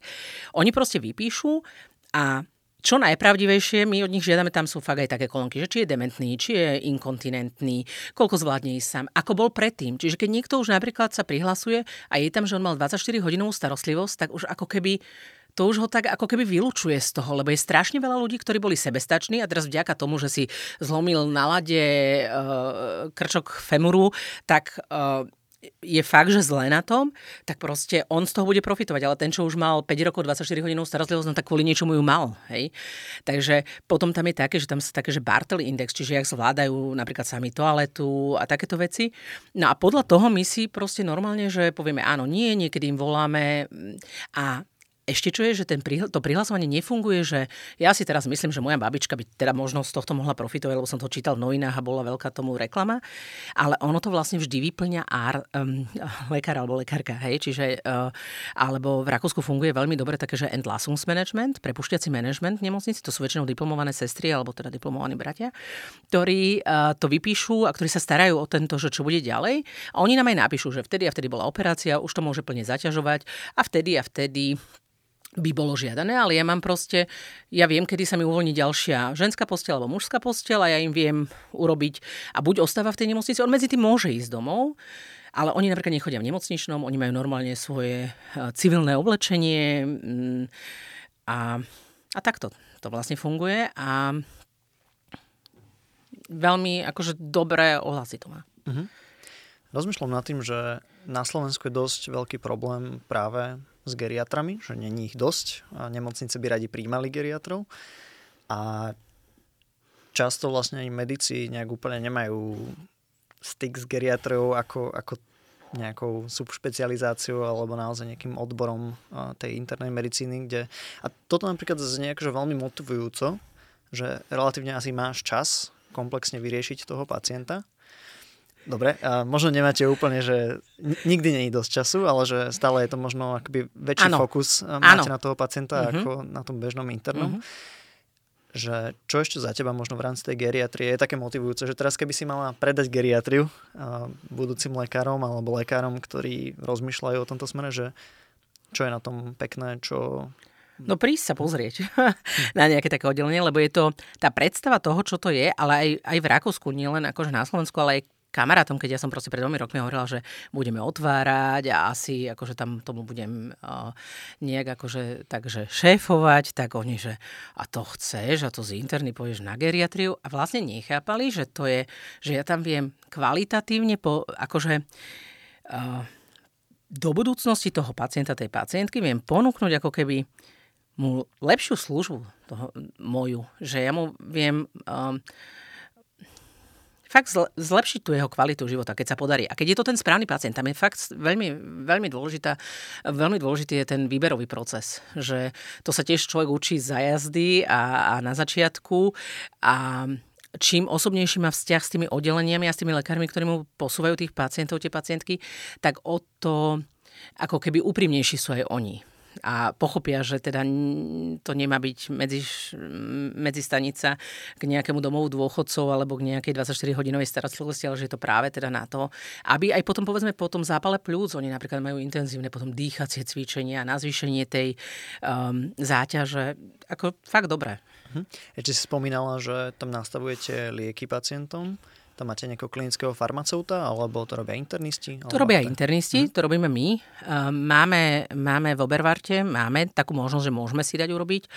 Oni proste vypíšu a čo najpravdivejšie, my od nich žiadame, tam sú fakt aj také kolónky, že či je dementný, či je inkontinentný, koľko zvládne ísť sám, ako bol predtým. Čiže keď niekto už napríklad sa prihlasuje a je tam, že on mal 24 hodinovú starostlivosť, tak už ako keby to už ho tak ako keby vylúčuje z toho, lebo je strašne veľa ľudí, ktorí boli sebestační a teraz vďaka tomu, že si zlomil na lade e, krčok femuru, tak e, je fakt, že zle na tom, tak proste on z toho bude profitovať. Ale ten, čo už mal 5 rokov, 24 hodinov starostlivosť, no tak kvôli niečomu ju mal. Hej? Takže potom tam je také, že tam sa také, že Bartley index, čiže jak zvládajú napríklad sami toaletu a takéto veci. No a podľa toho my si proste normálne, že povieme áno, nie, niekedy im voláme a ešte čo je, že ten, to prihlasovanie nefunguje, že ja si teraz myslím, že moja babička by teda možno z tohto mohla profitovať, lebo som to čítal v novinách a bola veľká tomu reklama, ale ono to vlastne vždy vyplňa ár, um, lekár alebo lekárka, hej, čiže uh, alebo v Rakúsku funguje veľmi dobre také, že Entlassungsmanagement, prepušťací management v nemocnici, to sú väčšinou diplomované sestry alebo teda diplomovaní bratia, ktorí uh, to vypíšu a ktorí sa starajú o tento, že čo bude ďalej. A oni nám aj napíšu, že vtedy a vtedy bola operácia, už to môže plne zaťažovať a vtedy a vtedy by bolo žiadané, ale ja mám proste, ja viem, kedy sa mi uvoľní ďalšia ženská posteľ alebo mužská posteľ a ja im viem urobiť a buď ostáva v tej nemocnici, on medzi tým môže ísť domov, ale oni napríklad nechodia v nemocničnom, oni majú normálne svoje eh, civilné oblečenie mm, a, a takto to vlastne funguje a veľmi akože dobré ohlasy to má. Uh-huh. Rozmýšľam nad tým, že na Slovensku je dosť veľký problém práve s geriatrami, že není ich dosť a nemocnice by radi príjmali geriatrov. A často vlastne aj medici nejak úplne nemajú styk s geriatrou ako, ako nejakou subšpecializáciou alebo naozaj nejakým odborom tej internej medicíny, kde... A toto napríklad znie akože veľmi motivujúco, že relatívne asi máš čas komplexne vyriešiť toho pacienta Dobre, a možno nemáte úplne, že nikdy nie je dosť času, ale že stále je to možno akoby väčší ano. fokus máte ano. na toho pacienta uh-huh. ako na tom bežnom internom. Uh-huh. Že čo ešte za teba možno v rámci tej geriatrie je také motivujúce, že teraz keby si mala predať geriatriu budúcim lekárom alebo lekárom, ktorí rozmýšľajú o tomto smere, že Čo je na tom pekné, čo No prísť sa pozrieť *laughs* na nejaké také oddelenie, lebo je to tá predstava toho, čo to je, ale aj, aj v Rakúsku, nielen akože na Slovensku, ale aj kamarátom, keď ja som proste pred dvomi rokmi hovorila, že budeme otvárať a asi akože tam tomu budem uh, nejak akože takže šéfovať, tak oni, že a to chceš a to z interny pôjdeš na geriatriu? A vlastne nechápali, že to je, že ja tam viem kvalitatívne po, akože uh, do budúcnosti toho pacienta, tej pacientky viem ponúknuť ako keby mu lepšiu službu toho, moju, že ja mu viem um, fakt zlepšiť tú jeho kvalitu života, keď sa podarí. A keď je to ten správny pacient, tam je fakt veľmi, veľmi, dôležitá, veľmi dôležitý je ten výberový proces. Že to sa tiež človek učí za jazdy a, a na začiatku a čím osobnejší má vzťah s tými oddeleniami a s tými lekármi, ktorí mu posúvajú tých pacientov, tie pacientky, tak o to ako keby úprimnejší sú aj oni a pochopia, že teda to nemá byť medzi, medzistanica k nejakému domovu dôchodcov alebo k nejakej 24-hodinovej starostlivosti, ale že je to práve teda na to, aby aj potom, povedzme, po tom zápale plúc, oni napríklad majú intenzívne potom dýchacie cvičenia na zvýšenie tej um, záťaže. Ako fakt dobré. Mhm. Ešte si spomínala, že tam nastavujete lieky pacientom. To máte nejakého klinického farmaceuta, alebo to robia internisti? To robia internisti, hm. to robíme my. Máme, máme v Obervarte, máme takú možnosť, že môžeme si dať urobiť,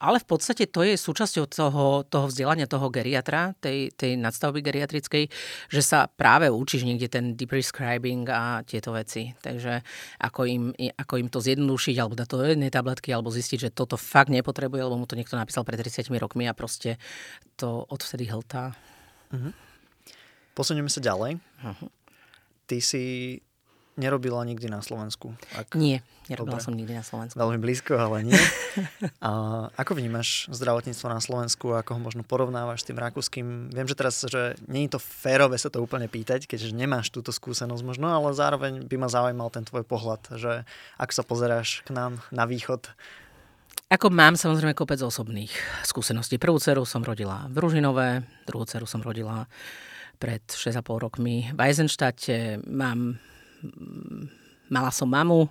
ale v podstate to je súčasťou toho, toho vzdelania toho geriatra, tej, tej nadstavby geriatrickej, že sa práve učíš niekde ten deprescribing a tieto veci. Takže ako im, ako im to zjednodušiť, alebo dať to do jednej tabletky, alebo zistiť, že toto fakt nepotrebuje, lebo mu to niekto napísal pred 30 rokmi a proste to odvtedy hltá. Uh-huh. Posunieme sa ďalej. Uh-huh. Ty si nerobila nikdy na Slovensku? Ak... Nie, nerobila Dobre. som nikdy na Slovensku. Veľmi blízko, ale nie. *laughs* A ako vnímaš zdravotníctvo na Slovensku? Ako ho možno porovnávaš s tým rakúskym? Viem, že teraz, že nie je to férové sa to úplne pýtať, keďže nemáš túto skúsenosť možno, ale zároveň by ma zaujímal ten tvoj pohľad, že ako sa pozeráš k nám na východ, ako mám samozrejme kopec osobných skúseností. Prvú dceru som rodila v Ružinové, druhú dceru som rodila pred 6,5 rokmi v Eisenštáte. Mám, mala som mamu,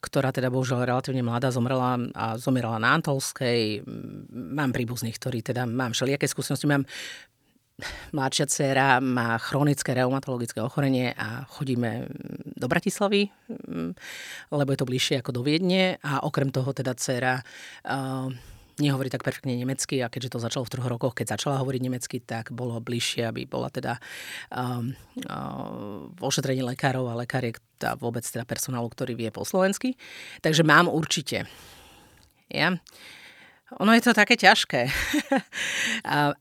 ktorá teda bohužiaľ relatívne mladá zomrela a zomierala na Antolskej. Mám príbuzných, ktorí teda mám všelijaké skúsenosti. Mám mladšia dcera má chronické reumatologické ochorenie a chodíme do Bratislavy, lebo je to bližšie ako do Viedne a okrem toho teda dcera uh, nehovorí tak perfektne nemecky a keďže to začalo v troch rokoch, keď začala hovoriť nemecky, tak bolo bližšie, aby bola teda um, v ošetrení lekárov a lekáriek a vôbec teda personálu, ktorý vie po slovensky. Takže mám určite. Ja? Ono je to také ťažké.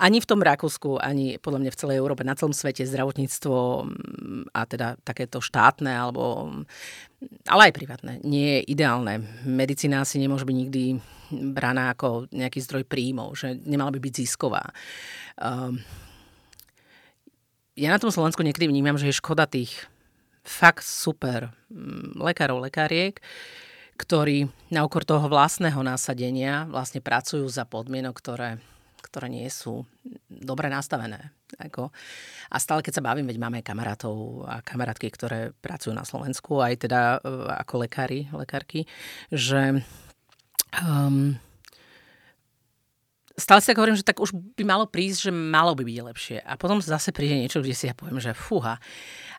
ani v tom Rakúsku, ani podľa mňa v celej Európe, na celom svete zdravotníctvo mm, a teda takéto štátne alebo ale aj privátne, nie je ideálne. Medicína si nemôže byť nikdy braná ako nejaký zdroj príjmov, že nemala by byť zisková. Um, ja na tom Slovensku niekedy vnímam, že je škoda tých fakt super mm, lekárov, lekáriek, ktorí na okor toho vlastného nasadenia vlastne pracujú za podmienok, ktoré, ktoré nie sú dobre nastavené. Ako, a stále, keď sa bavím, veď máme kamarátov a kamarátky, ktoré pracujú na Slovensku, aj teda e, ako lekári, lekárky, že um, stále si tak hovorím, že tak už by malo prísť, že malo by byť lepšie. A potom zase príde niečo, kde si ja poviem, že fúha.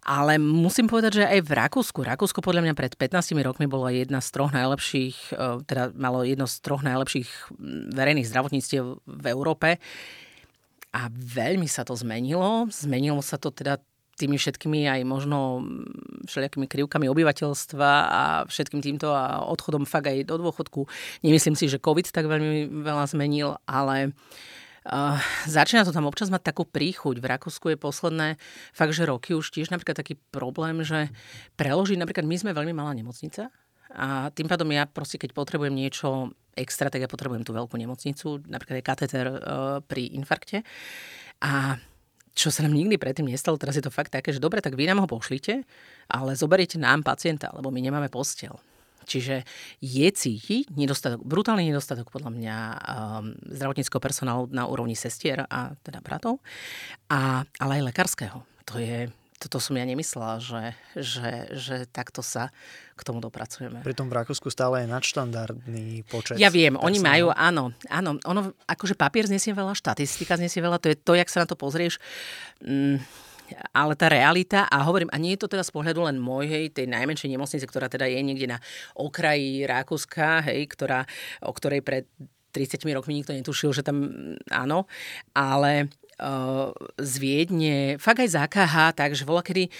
Ale musím povedať, že aj v Rakúsku, Rakúsko podľa mňa pred 15 rokmi bolo jedna z troch najlepších, e, teda malo jedno z troch najlepších verejných zdravotníctiev v Európe. A veľmi sa to zmenilo. Zmenilo sa to teda tými všetkými aj možno všelijakými krivkami obyvateľstva a všetkým týmto a odchodom fakt aj do dôchodku. Nemyslím si, že COVID tak veľmi veľa zmenil, ale uh, začína to tam občas mať takú príchuť. V Rakúsku je posledné fakt, že roky už tiež napríklad taký problém, že preložiť, napríklad my sme veľmi malá nemocnica, a tým pádom ja proste, keď potrebujem niečo extra, tak ja potrebujem tú veľkú nemocnicu, napríklad aj kateter uh, pri infarkte. A čo sa nám nikdy predtým nestalo, teraz je to fakt také, že dobre, tak vy nám ho pošlite, ale zoberiete nám pacienta, lebo my nemáme postel. Čiže je cítiť nedostatok, brutálny nedostatok podľa mňa um, zdravotníckého personálu na úrovni sestier a teda bratov, a, ale aj lekárskeho. To je, toto som ja nemyslela, že, že, že takto sa k tomu dopracujeme. Pritom v Rakúsku stále je nadštandardný počet. Ja viem, oni majú, áno, áno, ono, akože papier znesie veľa, štatistika znesie veľa, to je to, jak sa na to pozrieš. Mm, ale tá realita, a hovorím, a nie je to teda z pohľadu len mojej, tej najmenšej nemocnice, ktorá teda je niekde na okraji Rakúska, hej, ktorá, o ktorej pred 30 rokmi nikto netušil, že tam áno, ale z Viedne, fakt aj z AKH, takže bola kedy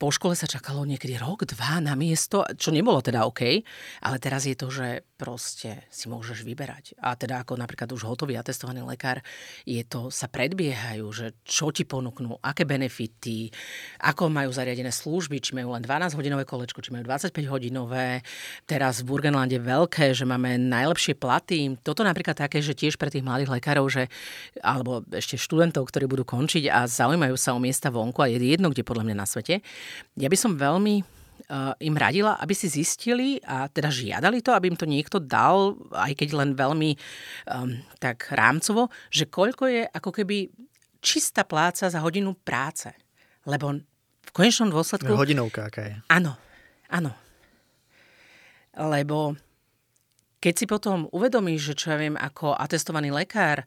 po škole sa čakalo niekedy rok, dva na miesto, čo nebolo teda OK, ale teraz je to, že proste si môžeš vyberať. A teda ako napríklad už hotový atestovaný lekár, je to, sa predbiehajú, že čo ti ponúknú, aké benefity, ako majú zariadené služby, či majú len 12-hodinové kolečko, či majú 25-hodinové. Teraz v Burgenlande veľké, že máme najlepšie platy. Toto napríklad také, že tiež pre tých mladých lekárov, že, alebo ešte študentov, ktorí budú končiť a zaujímajú sa o miesta vonku a je jedno, kde podľa mňa na svete. Ja by som veľmi uh, im radila, aby si zistili a teda žiadali to, aby im to niekto dal, aj keď len veľmi um, tak rámcovo, že koľko je ako keby čistá pláca za hodinu práce. Lebo v konečnom dôsledku... Hodinovka aká je. Áno, áno. Lebo keď si potom uvedomíš, že čo ja viem, ako atestovaný lekár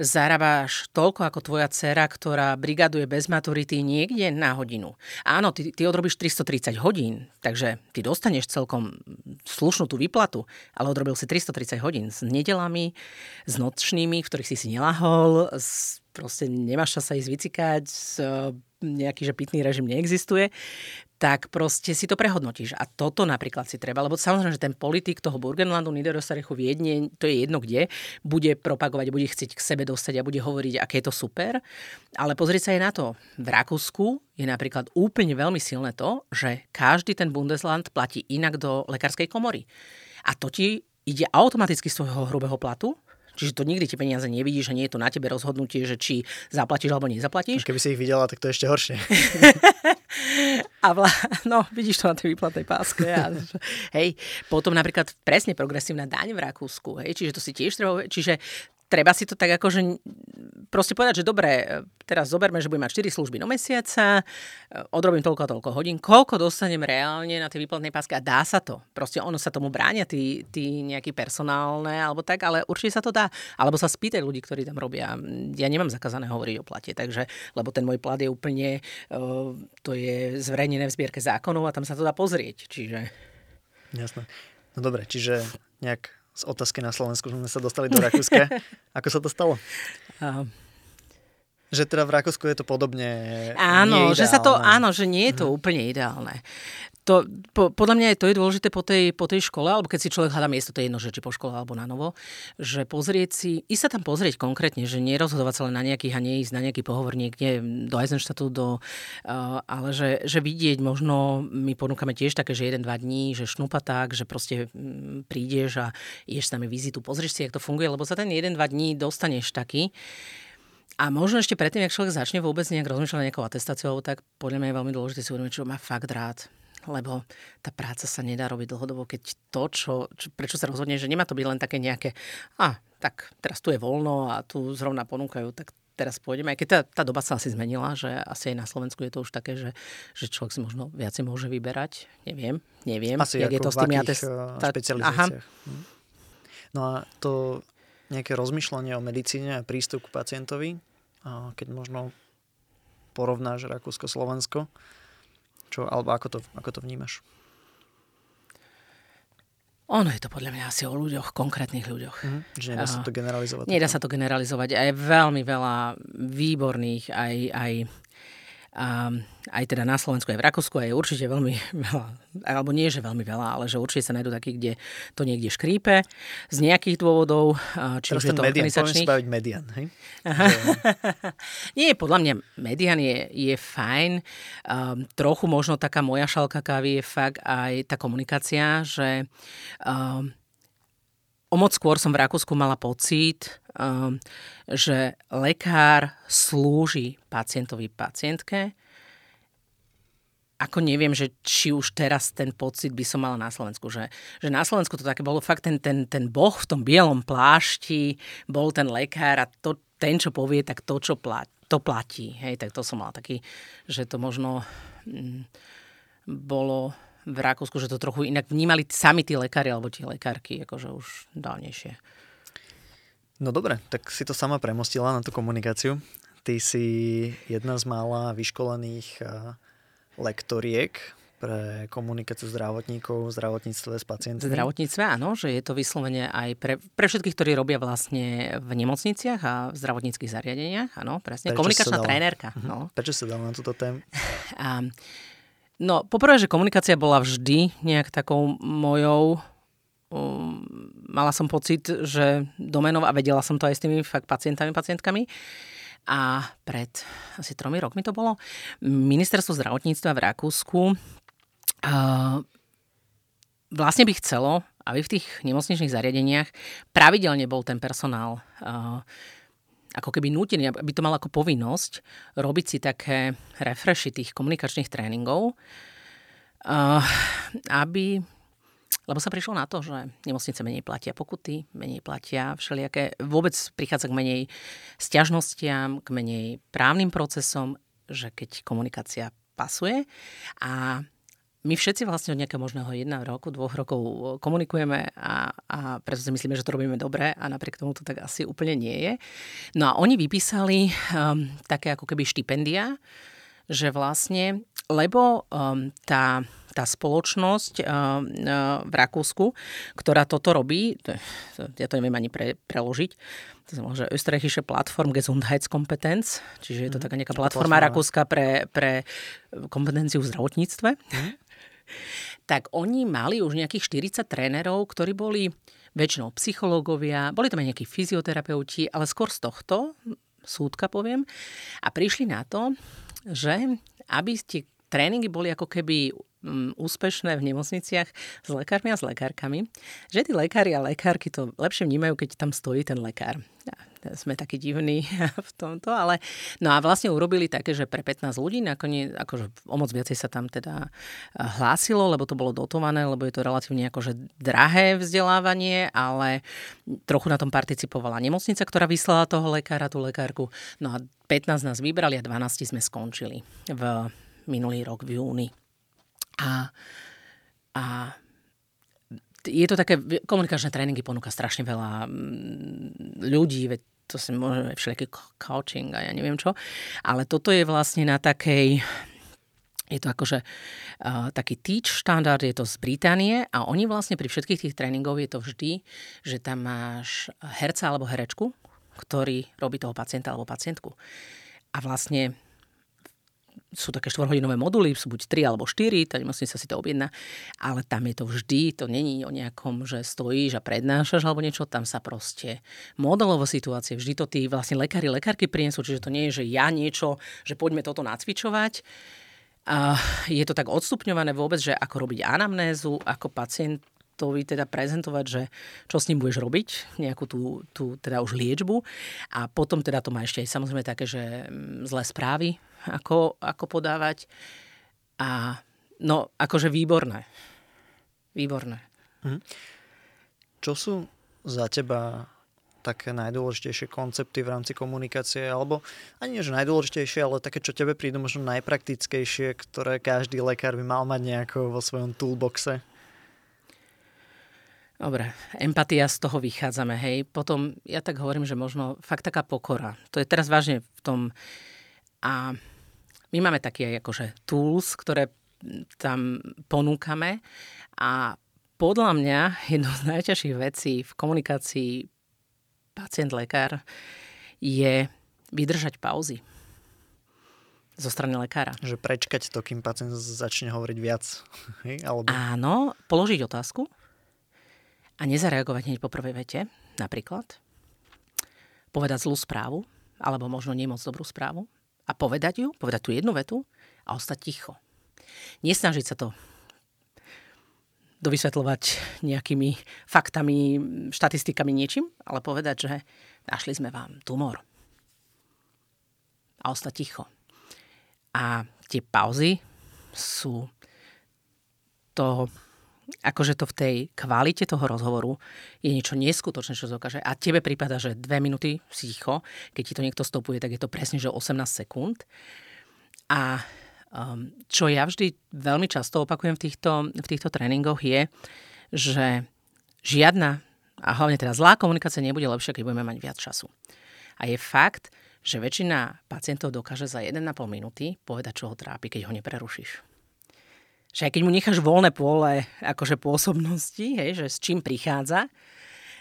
zarábaš toľko ako tvoja dcera, ktorá brigaduje bez maturity niekde na hodinu. Áno, ty, ty odrobíš 330 hodín, takže ty dostaneš celkom slušnú tú výplatu, ale odrobil si 330 hodín s nedelami, s nočnými, v ktorých si si nelahol, s, proste nemáš čas sa ísť vycikať, s, nejaký že pitný režim neexistuje, tak proste si to prehodnotíš. A toto napríklad si treba, lebo samozrejme, že ten politik toho Burgenlandu, Niederösterreichu, Viedne, to je jedno kde, bude propagovať, bude chcieť k sebe dostať a bude hovoriť, aké je to super. Ale pozrieť sa aj na to. V Rakúsku je napríklad úplne veľmi silné to, že každý ten Bundesland platí inak do lekárskej komory. A to ti ide automaticky z svojho hrubého platu, Čiže to nikdy tie peniaze nevidíš a nie je to na tebe rozhodnutie, že či zaplatíš alebo nezaplatíš. Keby si ich videla, tak to je ešte horšie. *laughs* a vla, no, vidíš to na tej výplatnej páske. A, hej, potom napríklad presne progresívna daň v Rakúsku. Hej, čiže to si tiež treba, čiže treba si to tak akože proste povedať, že dobre, teraz zoberme, že budem mať 4 služby do mesiaca, odrobím toľko a toľko hodín, koľko dostanem reálne na tej výplatnej páske a dá sa to. Proste ono sa tomu bránia, tí, tí nejaký personálne alebo tak, ale určite sa to dá. Alebo sa spýtaj ľudí, ktorí tam robia. Ja nemám zakázané hovoriť o plate, takže, lebo ten môj plat je úplne, to je zverejnené v zbierke zákonov a tam sa to dá pozrieť. Čiže... Jasné. No dobre, čiže nejak z otázky na Slovensku sme sa dostali do Rakúska. *laughs* Ako sa to stalo? Uh, že teda v Rakúsku je to podobne Áno, že sa to, áno, že nie je to uh-huh. úplne ideálne to, po, podľa mňa je to je dôležité po tej, po tej škole, alebo keď si človek hľadá miesto, to je jedno, že či po škole alebo na novo, že pozrieť si, ísť sa tam pozrieť konkrétne, že nerozhodovať sa len na nejakých a neísť na nejaký pohovor niekde do Eisenstadtu, do, uh, ale že, že vidieť, možno my ponúkame tiež také, že jeden, dva dní, že šnupa tak, že proste m, prídeš a ideš s nami vizitu, pozrieš si, jak to funguje, lebo sa ten jeden, dva dní dostaneš taký, a možno ešte predtým, ak človek začne vôbec nejak rozmýšľať nejakou atestáciou, tak podľa mňa je veľmi dôležité si uvedomiť, čo má fakt rád lebo tá práca sa nedá robiť dlhodobo, keď to, čo, čo, prečo sa rozhodne, že nemá to byť len také nejaké, a tak teraz tu je voľno a tu zrovna ponúkajú, tak teraz pôjdeme. Aj keď tá, tá doba sa asi zmenila, že asi aj na Slovensku je to už také, že, že človek si možno viacej môže vyberať. Neviem, neviem. Asi jak je to s tými atest... tá... špecializáciách. Aha. Hm. No a to nejaké rozmýšľanie o medicíne a prístup k pacientovi, keď možno porovnáš Rakúsko-Slovensko, čo, alebo ako to, ako to vnímaš? Ono je to podľa mňa asi o ľuďoch, konkrétnych ľuďoch. Mm, že nedá sa to generalizovať. Nedá sa to generalizovať. A je veľmi veľa výborných aj, aj a aj teda na Slovensku, aj v Rakúsku, aj určite veľmi veľa, alebo nie, že veľmi veľa, ale že určite sa nájdú takí, kde to niekde škrípe z nejakých dôvodov. Či Teraz už je to median, organizačných. spraviť median, hej? *laughs* nie, podľa mňa median je, je fajn. Um, trochu možno taká moja šalka kávy je fakt aj tá komunikácia, že um, o moc skôr som v Rakúsku mala pocit, že lekár slúži pacientovi, pacientke, ako neviem, že či už teraz ten pocit by som mala na Slovensku. Že, že na Slovensku to také bolo fakt ten, ten, ten boh v tom bielom plášti, bol ten lekár a to, ten, čo povie, tak to, čo platí to platí. Hej, tak to som mala taký, že to možno mm, bolo v Rakúsku, že to trochu inak vnímali sami tí lekári alebo tie lekárky, akože už dávnejšie. No dobre, tak si to sama premostila na tú komunikáciu. Ty si jedna z mála vyškolených lektoriek pre komunikáciu zdravotníkov zdravotníctve s pacientmi? V zdravotníctve áno, že je to vyslovene aj pre, pre všetkých, ktorí robia vlastne v nemocniciach a v zdravotníckých zariadeniach. Áno, presne. Prečo Komunikačná trénerka. Uh-huh. No. Prečo sa dala na túto tému? *laughs* A, no, poprvé, že komunikácia bola vždy nejak takou mojou um, mala som pocit, že domenov a vedela som to aj s tými fakt pacientami, pacientkami. A pred asi tromi rokmi to bolo, ministerstvo zdravotníctva v Rakúsku vlastne by chcelo, aby v tých nemocničných zariadeniach pravidelne bol ten personál ako keby nútený, aby to mal ako povinnosť robiť si také refreshy tých komunikačných tréningov, aby lebo sa prišlo na to, že nemocnice menej platia pokuty, menej platia všelijaké, vôbec prichádza k menej stiažnostiam, k menej právnym procesom, že keď komunikácia pasuje a my všetci vlastne od nejakého možného jedného roku, dvoch rokov komunikujeme a, a preto si myslíme, že to robíme dobre a napriek tomu to tak asi úplne nie je. No a oni vypísali um, také ako keby štipendia, že vlastne, lebo um, tá, tá spoločnosť um, uh, v Rakúsku, ktorá toto robí, ja to neviem ani pre, preložiť, to znamená, že Österreichische Plattform Gesundheitskompetenz, čiže je to mm, taká nejaká platforma Rakúska pre, pre kompetenciu v zdravotníctve. Mm tak oni mali už nejakých 40 trénerov, ktorí boli väčšinou psychológovia, boli tam aj nejakí fyzioterapeuti, ale skôr z tohto, súdka poviem, a prišli na to, že aby tie tréningy boli ako keby úspešné v nemocniciach s lekármi a s lekárkami, že tí lekári a lekárky to lepšie vnímajú, keď tam stojí ten lekár sme takí divní *laughs* v tomto, ale no a vlastne urobili také, že pre 15 ľudí nakoniec, akože o moc viacej sa tam teda eh, hlásilo, lebo to bolo dotované, lebo je to relatívne akože drahé vzdelávanie, ale trochu na tom participovala nemocnica, ktorá vyslala toho lekára, tú lekárku. No a 15 nás vybrali a 12 sme skončili v minulý rok v júni. A, a je to také, komunikačné tréningy ponúka strašne veľa mm, ľudí, veď to si môže všelijaký coaching a ja neviem čo, ale toto je vlastne na takej, je to akože uh, taký teach štandard, je to z Británie a oni vlastne pri všetkých tých tréningov je to vždy, že tam máš herca alebo herečku, ktorý robí toho pacienta alebo pacientku. A vlastne sú také štvorhodinové moduly, sú buď 3 alebo 4, tá nemocnica si to objedná, ale tam je to vždy, to není o nejakom, že stojíš a prednášaš alebo niečo, tam sa proste modelovo situácie, vždy to tí vlastne lekári, lekárky prinesú, čiže to nie je, že ja niečo, že poďme toto nacvičovať. A je to tak odstupňované vôbec, že ako robiť anamnézu, ako pacient teda prezentovať, že čo s ním budeš robiť, nejakú tú, tú teda už liečbu. A potom teda to má ešte aj samozrejme také, že mm, zlé správy, ako, ako podávať. A no, akože výborné. Výborné. Mhm. Čo sú za teba také najdôležitejšie koncepty v rámci komunikácie, alebo ani nie, že najdôležitejšie, ale také, čo tebe prídu možno najpraktickejšie, ktoré každý lekár by mal mať nejako vo svojom toolboxe? Dobre, empatia, z toho vychádzame, hej. Potom ja tak hovorím, že možno fakt taká pokora. To je teraz vážne v tom... A my máme také aj akože tools, ktoré tam ponúkame a podľa mňa jednou z najťažších vecí v komunikácii pacient-lekár je vydržať pauzy zo strany lekára. Že prečkať to, kým pacient začne hovoriť viac. *laughs* Alebo... Áno, položiť otázku a nezareagovať hneď po prvej vete, napríklad. Povedať zlú správu, alebo možno nie moc dobrú správu a povedať ju, povedať tú jednu vetu a ostať ticho. Nesnažiť sa to dovysvetľovať nejakými faktami, štatistikami, niečím, ale povedať, že našli sme vám tumor. A ostať ticho. A tie pauzy sú to akože to v tej kvalite toho rozhovoru je niečo neskutočné, čo dokáže. A tebe prípada, že dve minúty ticho, keď ti to niekto stopuje, tak je to presne, že 18 sekúnd. A um, čo ja vždy veľmi často opakujem v týchto, v týchto tréningoch je, že žiadna, a hlavne teda zlá komunikácia nebude lepšia, keď budeme mať viac času. A je fakt, že väčšina pacientov dokáže za 1,5 minúty povedať, čo ho trápi, keď ho neprerušíš že aj keď mu necháš voľné pole akože pôsobnosti, hej, že s čím prichádza,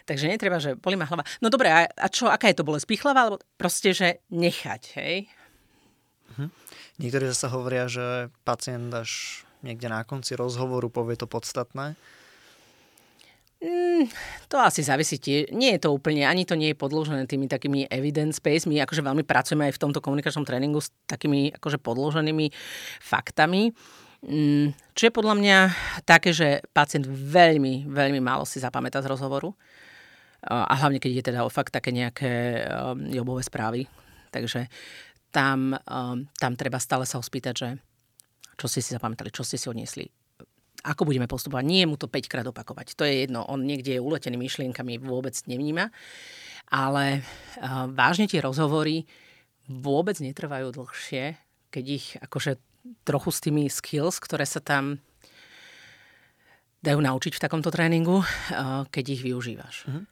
takže netreba, že boli ma hlava. No dobre, a, a čo, aká je to bolesť? Pichlava? Alebo proste, že nechať, hej? Mhm. Niektorí zase hovoria, že pacient až niekde na konci rozhovoru povie to podstatné. Mm, to asi závisí tie. Nie je to úplne, ani to nie je podložené tými takými evidence-based. My akože veľmi pracujeme aj v tomto komunikačnom tréningu s takými akože podloženými faktami. Mm, čo je podľa mňa také, že pacient veľmi, veľmi málo si zapamätá z rozhovoru. A hlavne, keď je teda o fakt také nejaké um, jobové správy. Takže tam, um, tam treba stále sa ho spýtať, že čo ste si zapamätali, čo ste si odniesli, ako budeme postupovať. Nie je mu to 5 krát opakovať. To je jedno. On niekde je uletený myšlienkami, vôbec nevníma. Ale uh, vážne tie rozhovory vôbec netrvajú dlhšie, keď ich akože trochu s tými skills, ktoré sa tam dajú naučiť v takomto tréningu, eh, keď ich využívaš. Mhm.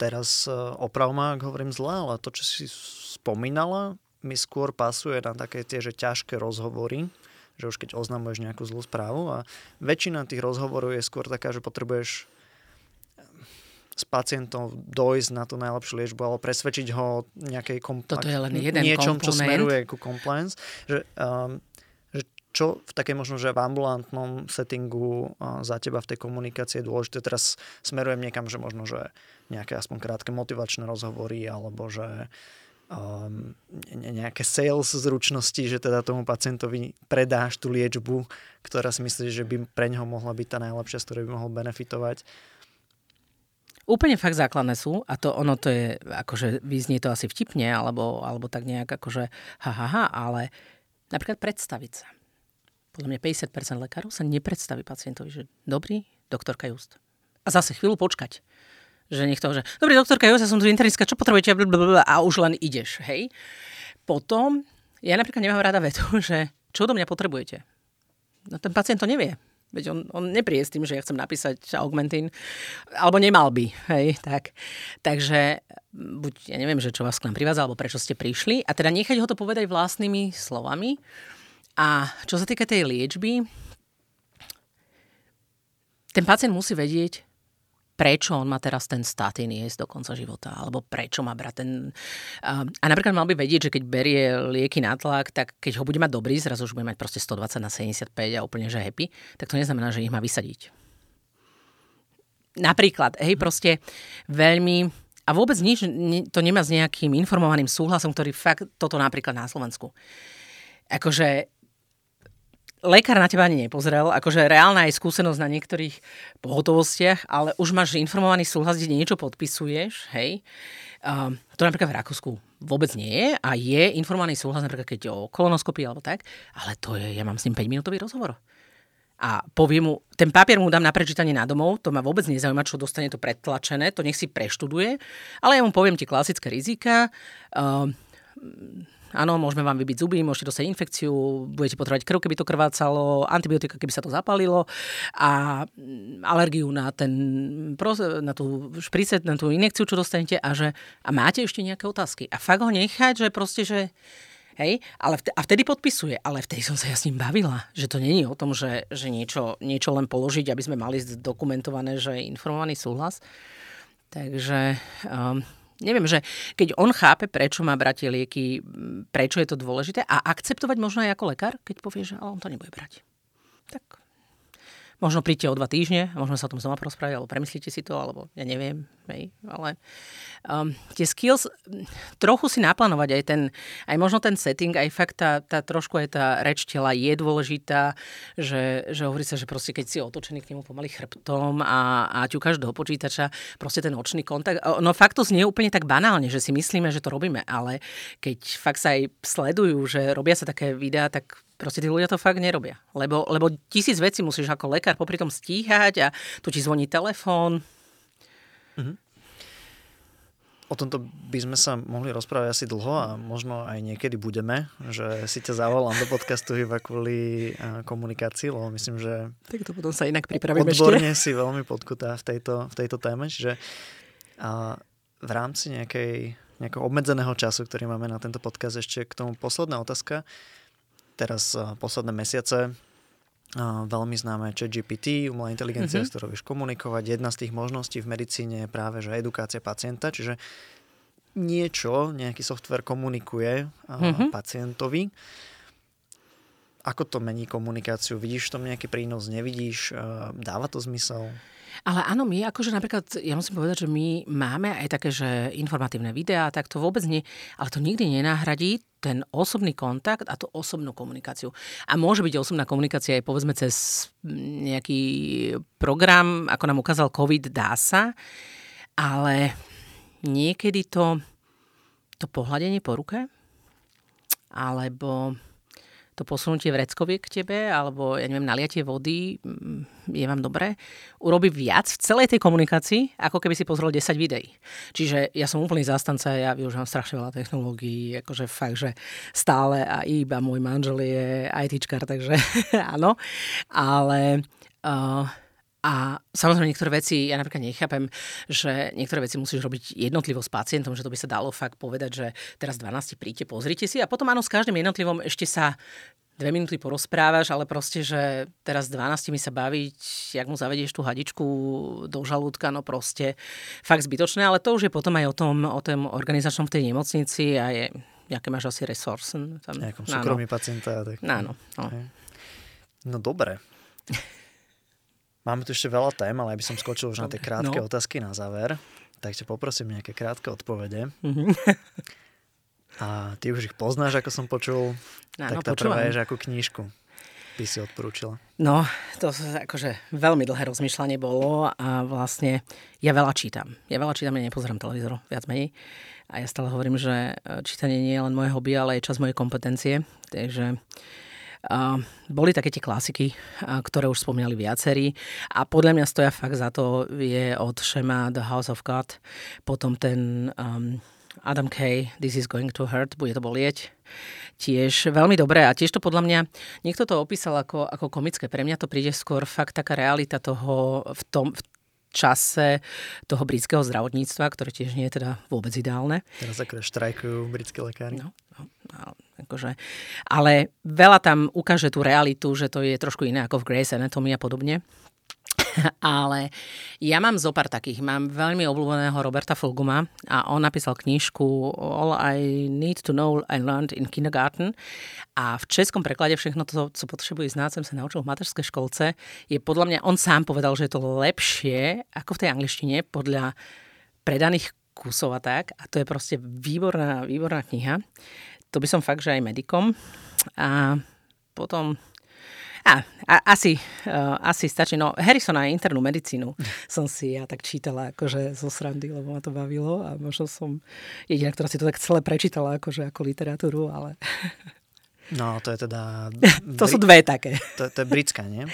Teraz eh, oprav ma, ak hovorím zle, ale to, čo si spomínala, mi skôr pasuje na také tie, že ťažké rozhovory, že už keď oznamuješ nejakú zlú správu a väčšina tých rozhovorov je skôr taká, že potrebuješ s pacientom dojsť na tú najlepšiu liečbu, alebo presvedčiť ho nejakej komp- Toto je len jeden niečom, komponent. čo smeruje ku compliance. Že, um, že čo v takej možno, že v ambulantnom settingu uh, za teba v tej komunikácii je dôležité. Teraz smerujem niekam, že možno, že nejaké aspoň krátke motivačné rozhovory, alebo že um, nejaké sales zručnosti, že teda tomu pacientovi predáš tú liečbu, ktorá si myslíš, že by pre neho mohla byť tá najlepšia, z ktorej by mohol benefitovať. Úplne fakt základné sú a to ono to je, akože vyznie to asi vtipne, alebo, alebo tak nejak akože ha, ha, ha, ale napríklad predstaviť sa. Podľa mňa 50% lekárov sa nepredstaví pacientovi, že dobrý, doktorka Just. A zase chvíľu počkať. Že niekto, že dobrý, doktorka ja som tu internistka, čo potrebujete? A už len ideš, hej. Potom, ja napríklad nemám rada vetu, *laughs* že čo do mňa potrebujete? No ten pacient to nevie. Veď on, on nepríde s tým, že ja chcem napísať Augmentin, alebo nemal by, hej, tak. Takže buď, ja neviem, že čo vás k nám privádza, alebo prečo ste prišli, a teda nechať ho to povedať vlastnými slovami. A čo sa týka tej liečby, ten pacient musí vedieť, prečo on má teraz ten statín jesť do konca života, alebo prečo má brať ten... A napríklad mal by vedieť, že keď berie lieky na tlak, tak keď ho bude mať dobrý, zrazu už bude mať proste 120 na 75 a úplne že happy, tak to neznamená, že ich má vysadiť. Napríklad, hej, proste veľmi... A vôbec nič to nemá s nejakým informovaným súhlasom, ktorý fakt toto napríklad na Slovensku. Akože lekár na teba ani nepozrel, akože reálna aj skúsenosť na niektorých pohotovostiach, ale už máš informovaný súhlas, kde niečo podpisuješ, hej. Um, to napríklad v Rakúsku vôbec nie je a je informovaný súhlas napríklad keď o kolonoskopii alebo tak, ale to je, ja mám s ním 5-minútový rozhovor. A poviem mu, ten papier mu dám na prečítanie na domov, to ma vôbec nezaujíma, čo dostane to predtlačené, to nech si preštuduje, ale ja mu poviem tie klasické rizika, um, Áno, môžeme vám vybiť zuby, môžete dostať infekciu, budete potrebovať krv, keby to krvácalo, antibiotika, keby sa to zapalilo a mm, alergiu na, ten, na tú šprice, na tú injekciu, čo dostanete a, že, a máte ešte nejaké otázky. A fakt ho nechať, že proste, že Hej, ale vtedy, a vtedy podpisuje, ale vtedy som sa ja s ním bavila, že to není o tom, že, že niečo, niečo len položiť, aby sme mali dokumentované, že je informovaný súhlas. Takže um, neviem, že keď on chápe, prečo má brať lieky, prečo je to dôležité a akceptovať možno aj ako lekár, keď povie, že on to nebude brať. Tak Možno príďte o dva týždne, možno sa o tom znova porozprávať, alebo premyslíte si to, alebo ja neviem, hej, ale um, tie skills, trochu si naplánovať aj ten, aj možno ten setting, aj fakt tá, tá trošku aj tá reč tela je dôležitá, že, že hovorí sa, že proste keď si otočený k nemu pomaly chrbtom a, a ťukáš do počítača, proste ten očný kontakt, no fakt to znie úplne tak banálne, že si myslíme, že to robíme, ale keď fakt sa aj sledujú, že robia sa také videá, tak Proste tí ľudia to fakt nerobia. Lebo, lebo tisíc vecí musíš ako lekár popri tom stíhať a tu ti zvoní telefón. Mm-hmm. O tomto by sme sa mohli rozprávať asi dlho a možno aj niekedy budeme, že si ťa zavolám do podcastu iba kvôli komunikácii, lebo myslím, že tak to potom sa inak pripravíme odborne ešte. si veľmi podkutá v tejto, v tejto téme, a v rámci nejakej, nejakého obmedzeného času, ktorý máme na tento podcast, ešte k tomu posledná otázka. Teraz posledné mesiace veľmi známe ChatGPT, umelá inteligencia, mm-hmm. s ktorou vieš komunikovať. Jedna z tých možností v medicíne je práve že edukácia pacienta, čiže niečo, nejaký software komunikuje mm-hmm. pacientovi. Ako to mení komunikáciu? Vidíš tam nejaký prínos, nevidíš? Dáva to zmysel? Ale áno, my akože napríklad, ja musím povedať, že my máme aj také, že informatívne videá, tak to vôbec nie, ale to nikdy nenahradí ten osobný kontakt a tú osobnú komunikáciu. A môže byť osobná komunikácia aj povedzme cez nejaký program, ako nám ukázal COVID, dá sa, ale niekedy to, to pohľadenie po ruke, alebo to posunutie vreckovie k tebe, alebo ja neviem, naliatie vody, mm, je vám dobré, urobí viac v celej tej komunikácii, ako keby si pozrel 10 videí. Čiže ja som úplný zástanca, ja využívam strašne veľa technológií, akože fakt, že stále a iba môj manžel je ITčkar, takže *laughs* áno. Ale uh, a samozrejme niektoré veci, ja napríklad nechápem, že niektoré veci musíš robiť jednotlivo s pacientom, že to by sa dalo fakt povedať, že teraz 12 príďte, pozrite si a potom áno, s každým jednotlivom ešte sa dve minúty porozprávaš, ale proste, že teraz 12 mi sa baviť, jak mu zavedieš tú hadičku do žalúdka, no proste fakt zbytočné, ale to už je potom aj o tom, o tom organizačnom v tej nemocnici a je, aké máš asi resource. Tam, Nejakom súkromí pacienta. Tak... Áno. No. no dobre. *laughs* Máme tu ešte veľa tém, ale ja by som skočil už na tie krátke no. otázky na záver. Tak ťa poprosím nejaké krátke odpovede. Mm-hmm. A ty už ich poznáš, ako som počul. No, tak tá prvá je, že akú knížku by si odporúčila? No, to akože veľmi dlhé rozmýšľanie bolo a vlastne ja veľa čítam. Ja veľa čítam, ja nepozerám televízor, viac menej. A ja stále hovorím, že čítanie nie je len moje hobby, ale aj čas mojej kompetencie. Takže Uh, boli také tie klasiky, ktoré už spomínali viacerí a podľa mňa stoja fakt za to je od Shema The House of God, potom ten um, Adam Kay This is going to hurt, bude to bolieť. Tiež veľmi dobré a tiež to podľa mňa, niekto to opísal ako, ako komické, pre mňa to príde skôr fakt taká realita toho v tom, v čase toho britského zdravotníctva, ktoré tiež nie je teda vôbec ideálne. Teraz ako štrajkujú britskí lekári. No Akože, ale veľa tam ukáže tú realitu, že to je trošku iné ako v Grey's Anatomy a podobne. *laughs* Ale ja mám zo pár takých. Mám veľmi obľúbeného Roberta Fulguma a on napísal knižku All I Need to Know I Learned in Kindergarten a v českom preklade všechno to, co potřebuji znát, som sa naučil v materskej školce, je podľa mňa, on sám povedal, že je to lepšie ako v tej angličtine podľa predaných kusov a tak. A to je proste výborná, výborná kniha to by som fakt, že aj medikom. A potom a, a asi, uh, asi stačí. No, Harrison aj internú medicínu som si ja tak čítala akože zo srandy, lebo ma to bavilo a možno som jediná, ktorá si to tak celé prečítala akože ako literatúru, ale No, to je teda... *laughs* to sú dve také. To, to je britská, nie?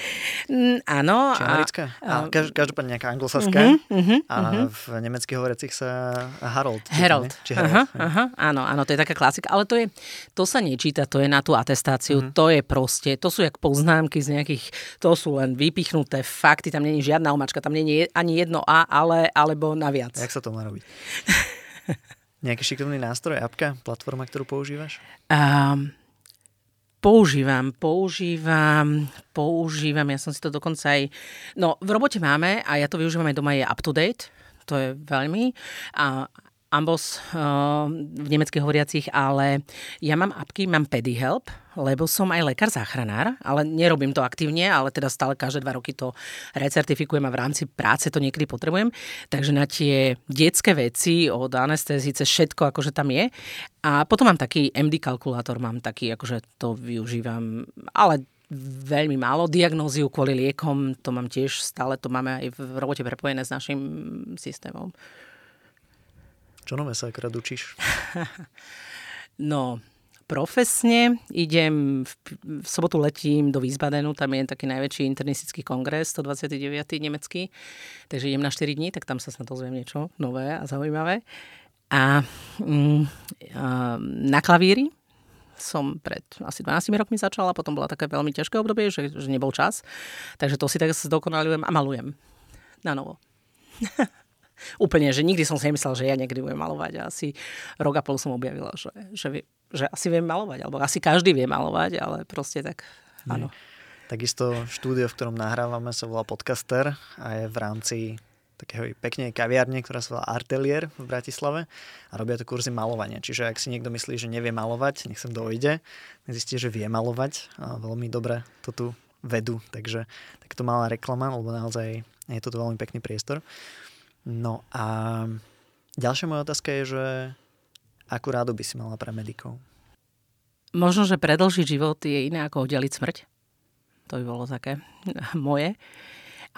Mm, áno. Či americká? A, a, každopádne nejaká anglosaská. Uh-huh, uh-huh, a uh-huh. v nemeckých hovoricích sa Harold. Harold. Či Harold. Uh-huh, uh-huh, áno, áno, to je taká klasika. Ale to, je, to sa nečíta, to je na tú atestáciu. Uh-huh. To je proste, to sú jak poznámky z nejakých, to sú len vypichnuté fakty, tam není žiadna omačka, tam není ani jedno A, ale, alebo naviac. Jak sa to má robiť? Nejaký šikovný nástroj, apka, platforma, ktorú používaš? Um, Používam, používam, používam, ja som si to dokonca aj... No, v robote máme a ja to využívam aj doma, je up-to-date, to je veľmi. A Ambos uh, v nemeckých hovoriacich, ale ja mám apky, mám PediHelp, lebo som aj lekár záchranár, ale nerobím to aktívne, ale teda stále každé dva roky to recertifikujem a v rámci práce to niekedy potrebujem. Takže na tie detské veci od anestézice všetko akože tam je. A potom mám taký MD kalkulátor, mám taký, akože to využívam, ale veľmi málo. Diagnóziu kvôli liekom, to mám tiež stále, to máme aj v robote prepojené s našim systémom. Čo nové sa akorát učíš? *laughs* no, profesne idem, v, v sobotu letím do Wiesbadenu, tam je taký najväčší internistický kongres, 129. nemecký, takže idem na 4 dní, tak tam sa snad dozviem niečo nové a zaujímavé. A, mm, na klavíri som pred asi 12 rokmi začala, potom bola také veľmi ťažké obdobie, že, že nebol čas, takže to si tak zdokonalujem a malujem na novo. *laughs* Úplne, že nikdy som si nemyslel, že ja niekedy budem malovať a asi rok a pol som objavila, že, že, že asi viem malovať, alebo asi každý vie malovať, ale proste tak, áno. Takisto štúdio, v ktorom nahrávame, sa volá Podcaster a je v rámci takého peknej kaviarne, ktorá sa volá Artelier v Bratislave a robia to kurzy malovania. Čiže ak si niekto myslí, že nevie malovať, nech sem dojde, zistí, že vie malovať a veľmi dobre to tu vedú. Takže tak to malá reklama, lebo naozaj je to veľmi pekný priestor. No a ďalšia moja otázka je, že akú rádu by si mala pre medikov? Možno, že predlžiť život je iné ako oddeliť smrť. To by bolo také *laughs* moje.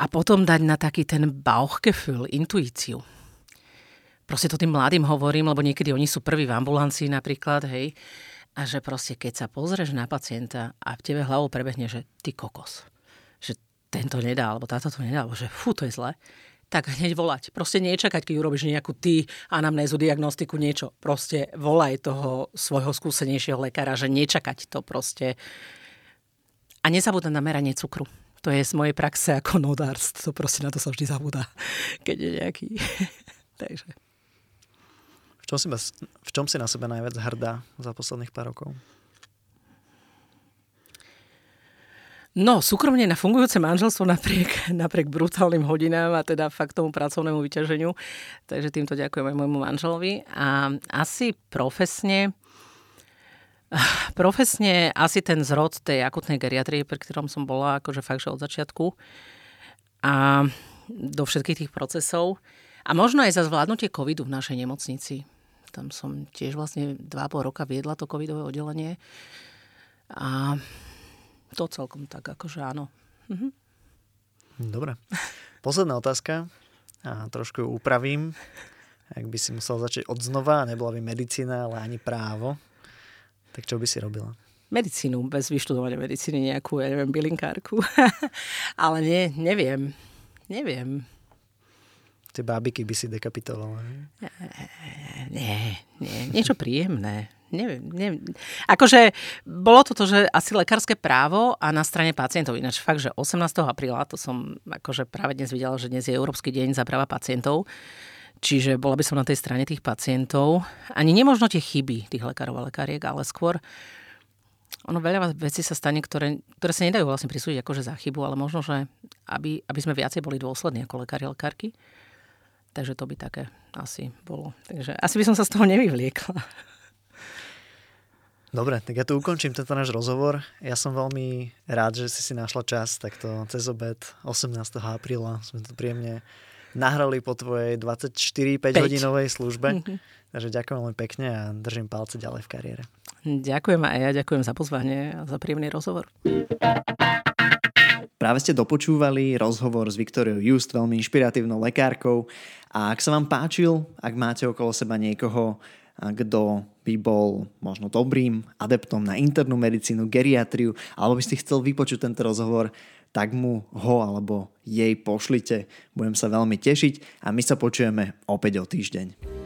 A potom dať na taký ten Bauchgefühl, intuíciu. Proste to tým mladým hovorím, lebo niekedy oni sú prví v ambulancii napríklad, hej. A že proste, keď sa pozrieš na pacienta a v tebe hlavou prebehne, že ty kokos, že tento nedá, alebo táto to nedá, alebo že fú, to je zle tak hneď volať. Proste nečakať, keď urobíš nejakú ty anamnézu, diagnostiku, niečo. Proste volaj toho svojho skúsenejšieho lekára, že nečakať to proste. A nezabúdať na meranie cukru. To je z mojej praxe ako nodárs. To proste na to sa vždy zabúda, *laughs* keď je nejaký. *laughs* Takže. V čom, si, v čom si na sebe najviac hrdá za posledných pár rokov? No, súkromne na fungujúce manželstvo napriek, *laughs* napriek brutálnym hodinám a teda fakt tomu pracovnému vyťaženiu. Takže týmto ďakujem aj môjmu manželovi. A asi profesne, profesne asi ten zrod tej akutnej geriatrie, pri ktorom som bola akože fakt, že od začiatku a do všetkých tých procesov. A možno aj za zvládnutie covidu v našej nemocnici. Tam som tiež vlastne 2,5 roka viedla to covidové oddelenie. A to celkom tak, akože áno. Mhm. Dobre. Posledná otázka. A trošku ju upravím. Ak by si musel začať od znova, nebola by medicína, ale ani právo, tak čo by si robila? Medicínu, bez vyštudovania medicíny nejakú, ja neviem, bylinkárku. *laughs* ale nie, neviem. Neviem. Tie bábiky by si dekapitovala. Nie, nie, niečo príjemné neviem, neviem. Akože bolo to že asi lekárske právo a na strane pacientov. Ináč fakt, že 18. apríla, to som akože práve dnes videla, že dnes je Európsky deň za práva pacientov. Čiže bola by som na tej strane tých pacientov. Ani nemožno tie chyby tých lekárov a lekáriek, ale skôr ono veľa vecí sa stane, ktoré, ktoré sa nedajú vlastne prisúdiť akože za chybu, ale možno, že aby, aby sme viacej boli dôslední ako lekári a lekárky. Takže to by také asi bolo. Takže asi by som sa z toho nevyvliekla. Dobre, tak ja tu ukončím tento náš rozhovor. Ja som veľmi rád, že si si našla čas takto cez obed 18. apríla. Sme to príjemne nahrali po tvojej 24-5 hodinovej službe. Mm-hmm. Takže ďakujem veľmi pekne a držím palce ďalej v kariére. Ďakujem a ja ďakujem za pozvanie a za príjemný rozhovor. Práve ste dopočúvali rozhovor s Viktoriou Just, veľmi inšpiratívnou lekárkou. A ak sa vám páčil, ak máte okolo seba niekoho, kto by bol možno dobrým adeptom na internú medicínu, geriatriu, alebo by ste chcel vypočuť tento rozhovor, tak mu ho alebo jej pošlite. Budem sa veľmi tešiť a my sa počujeme opäť o týždeň.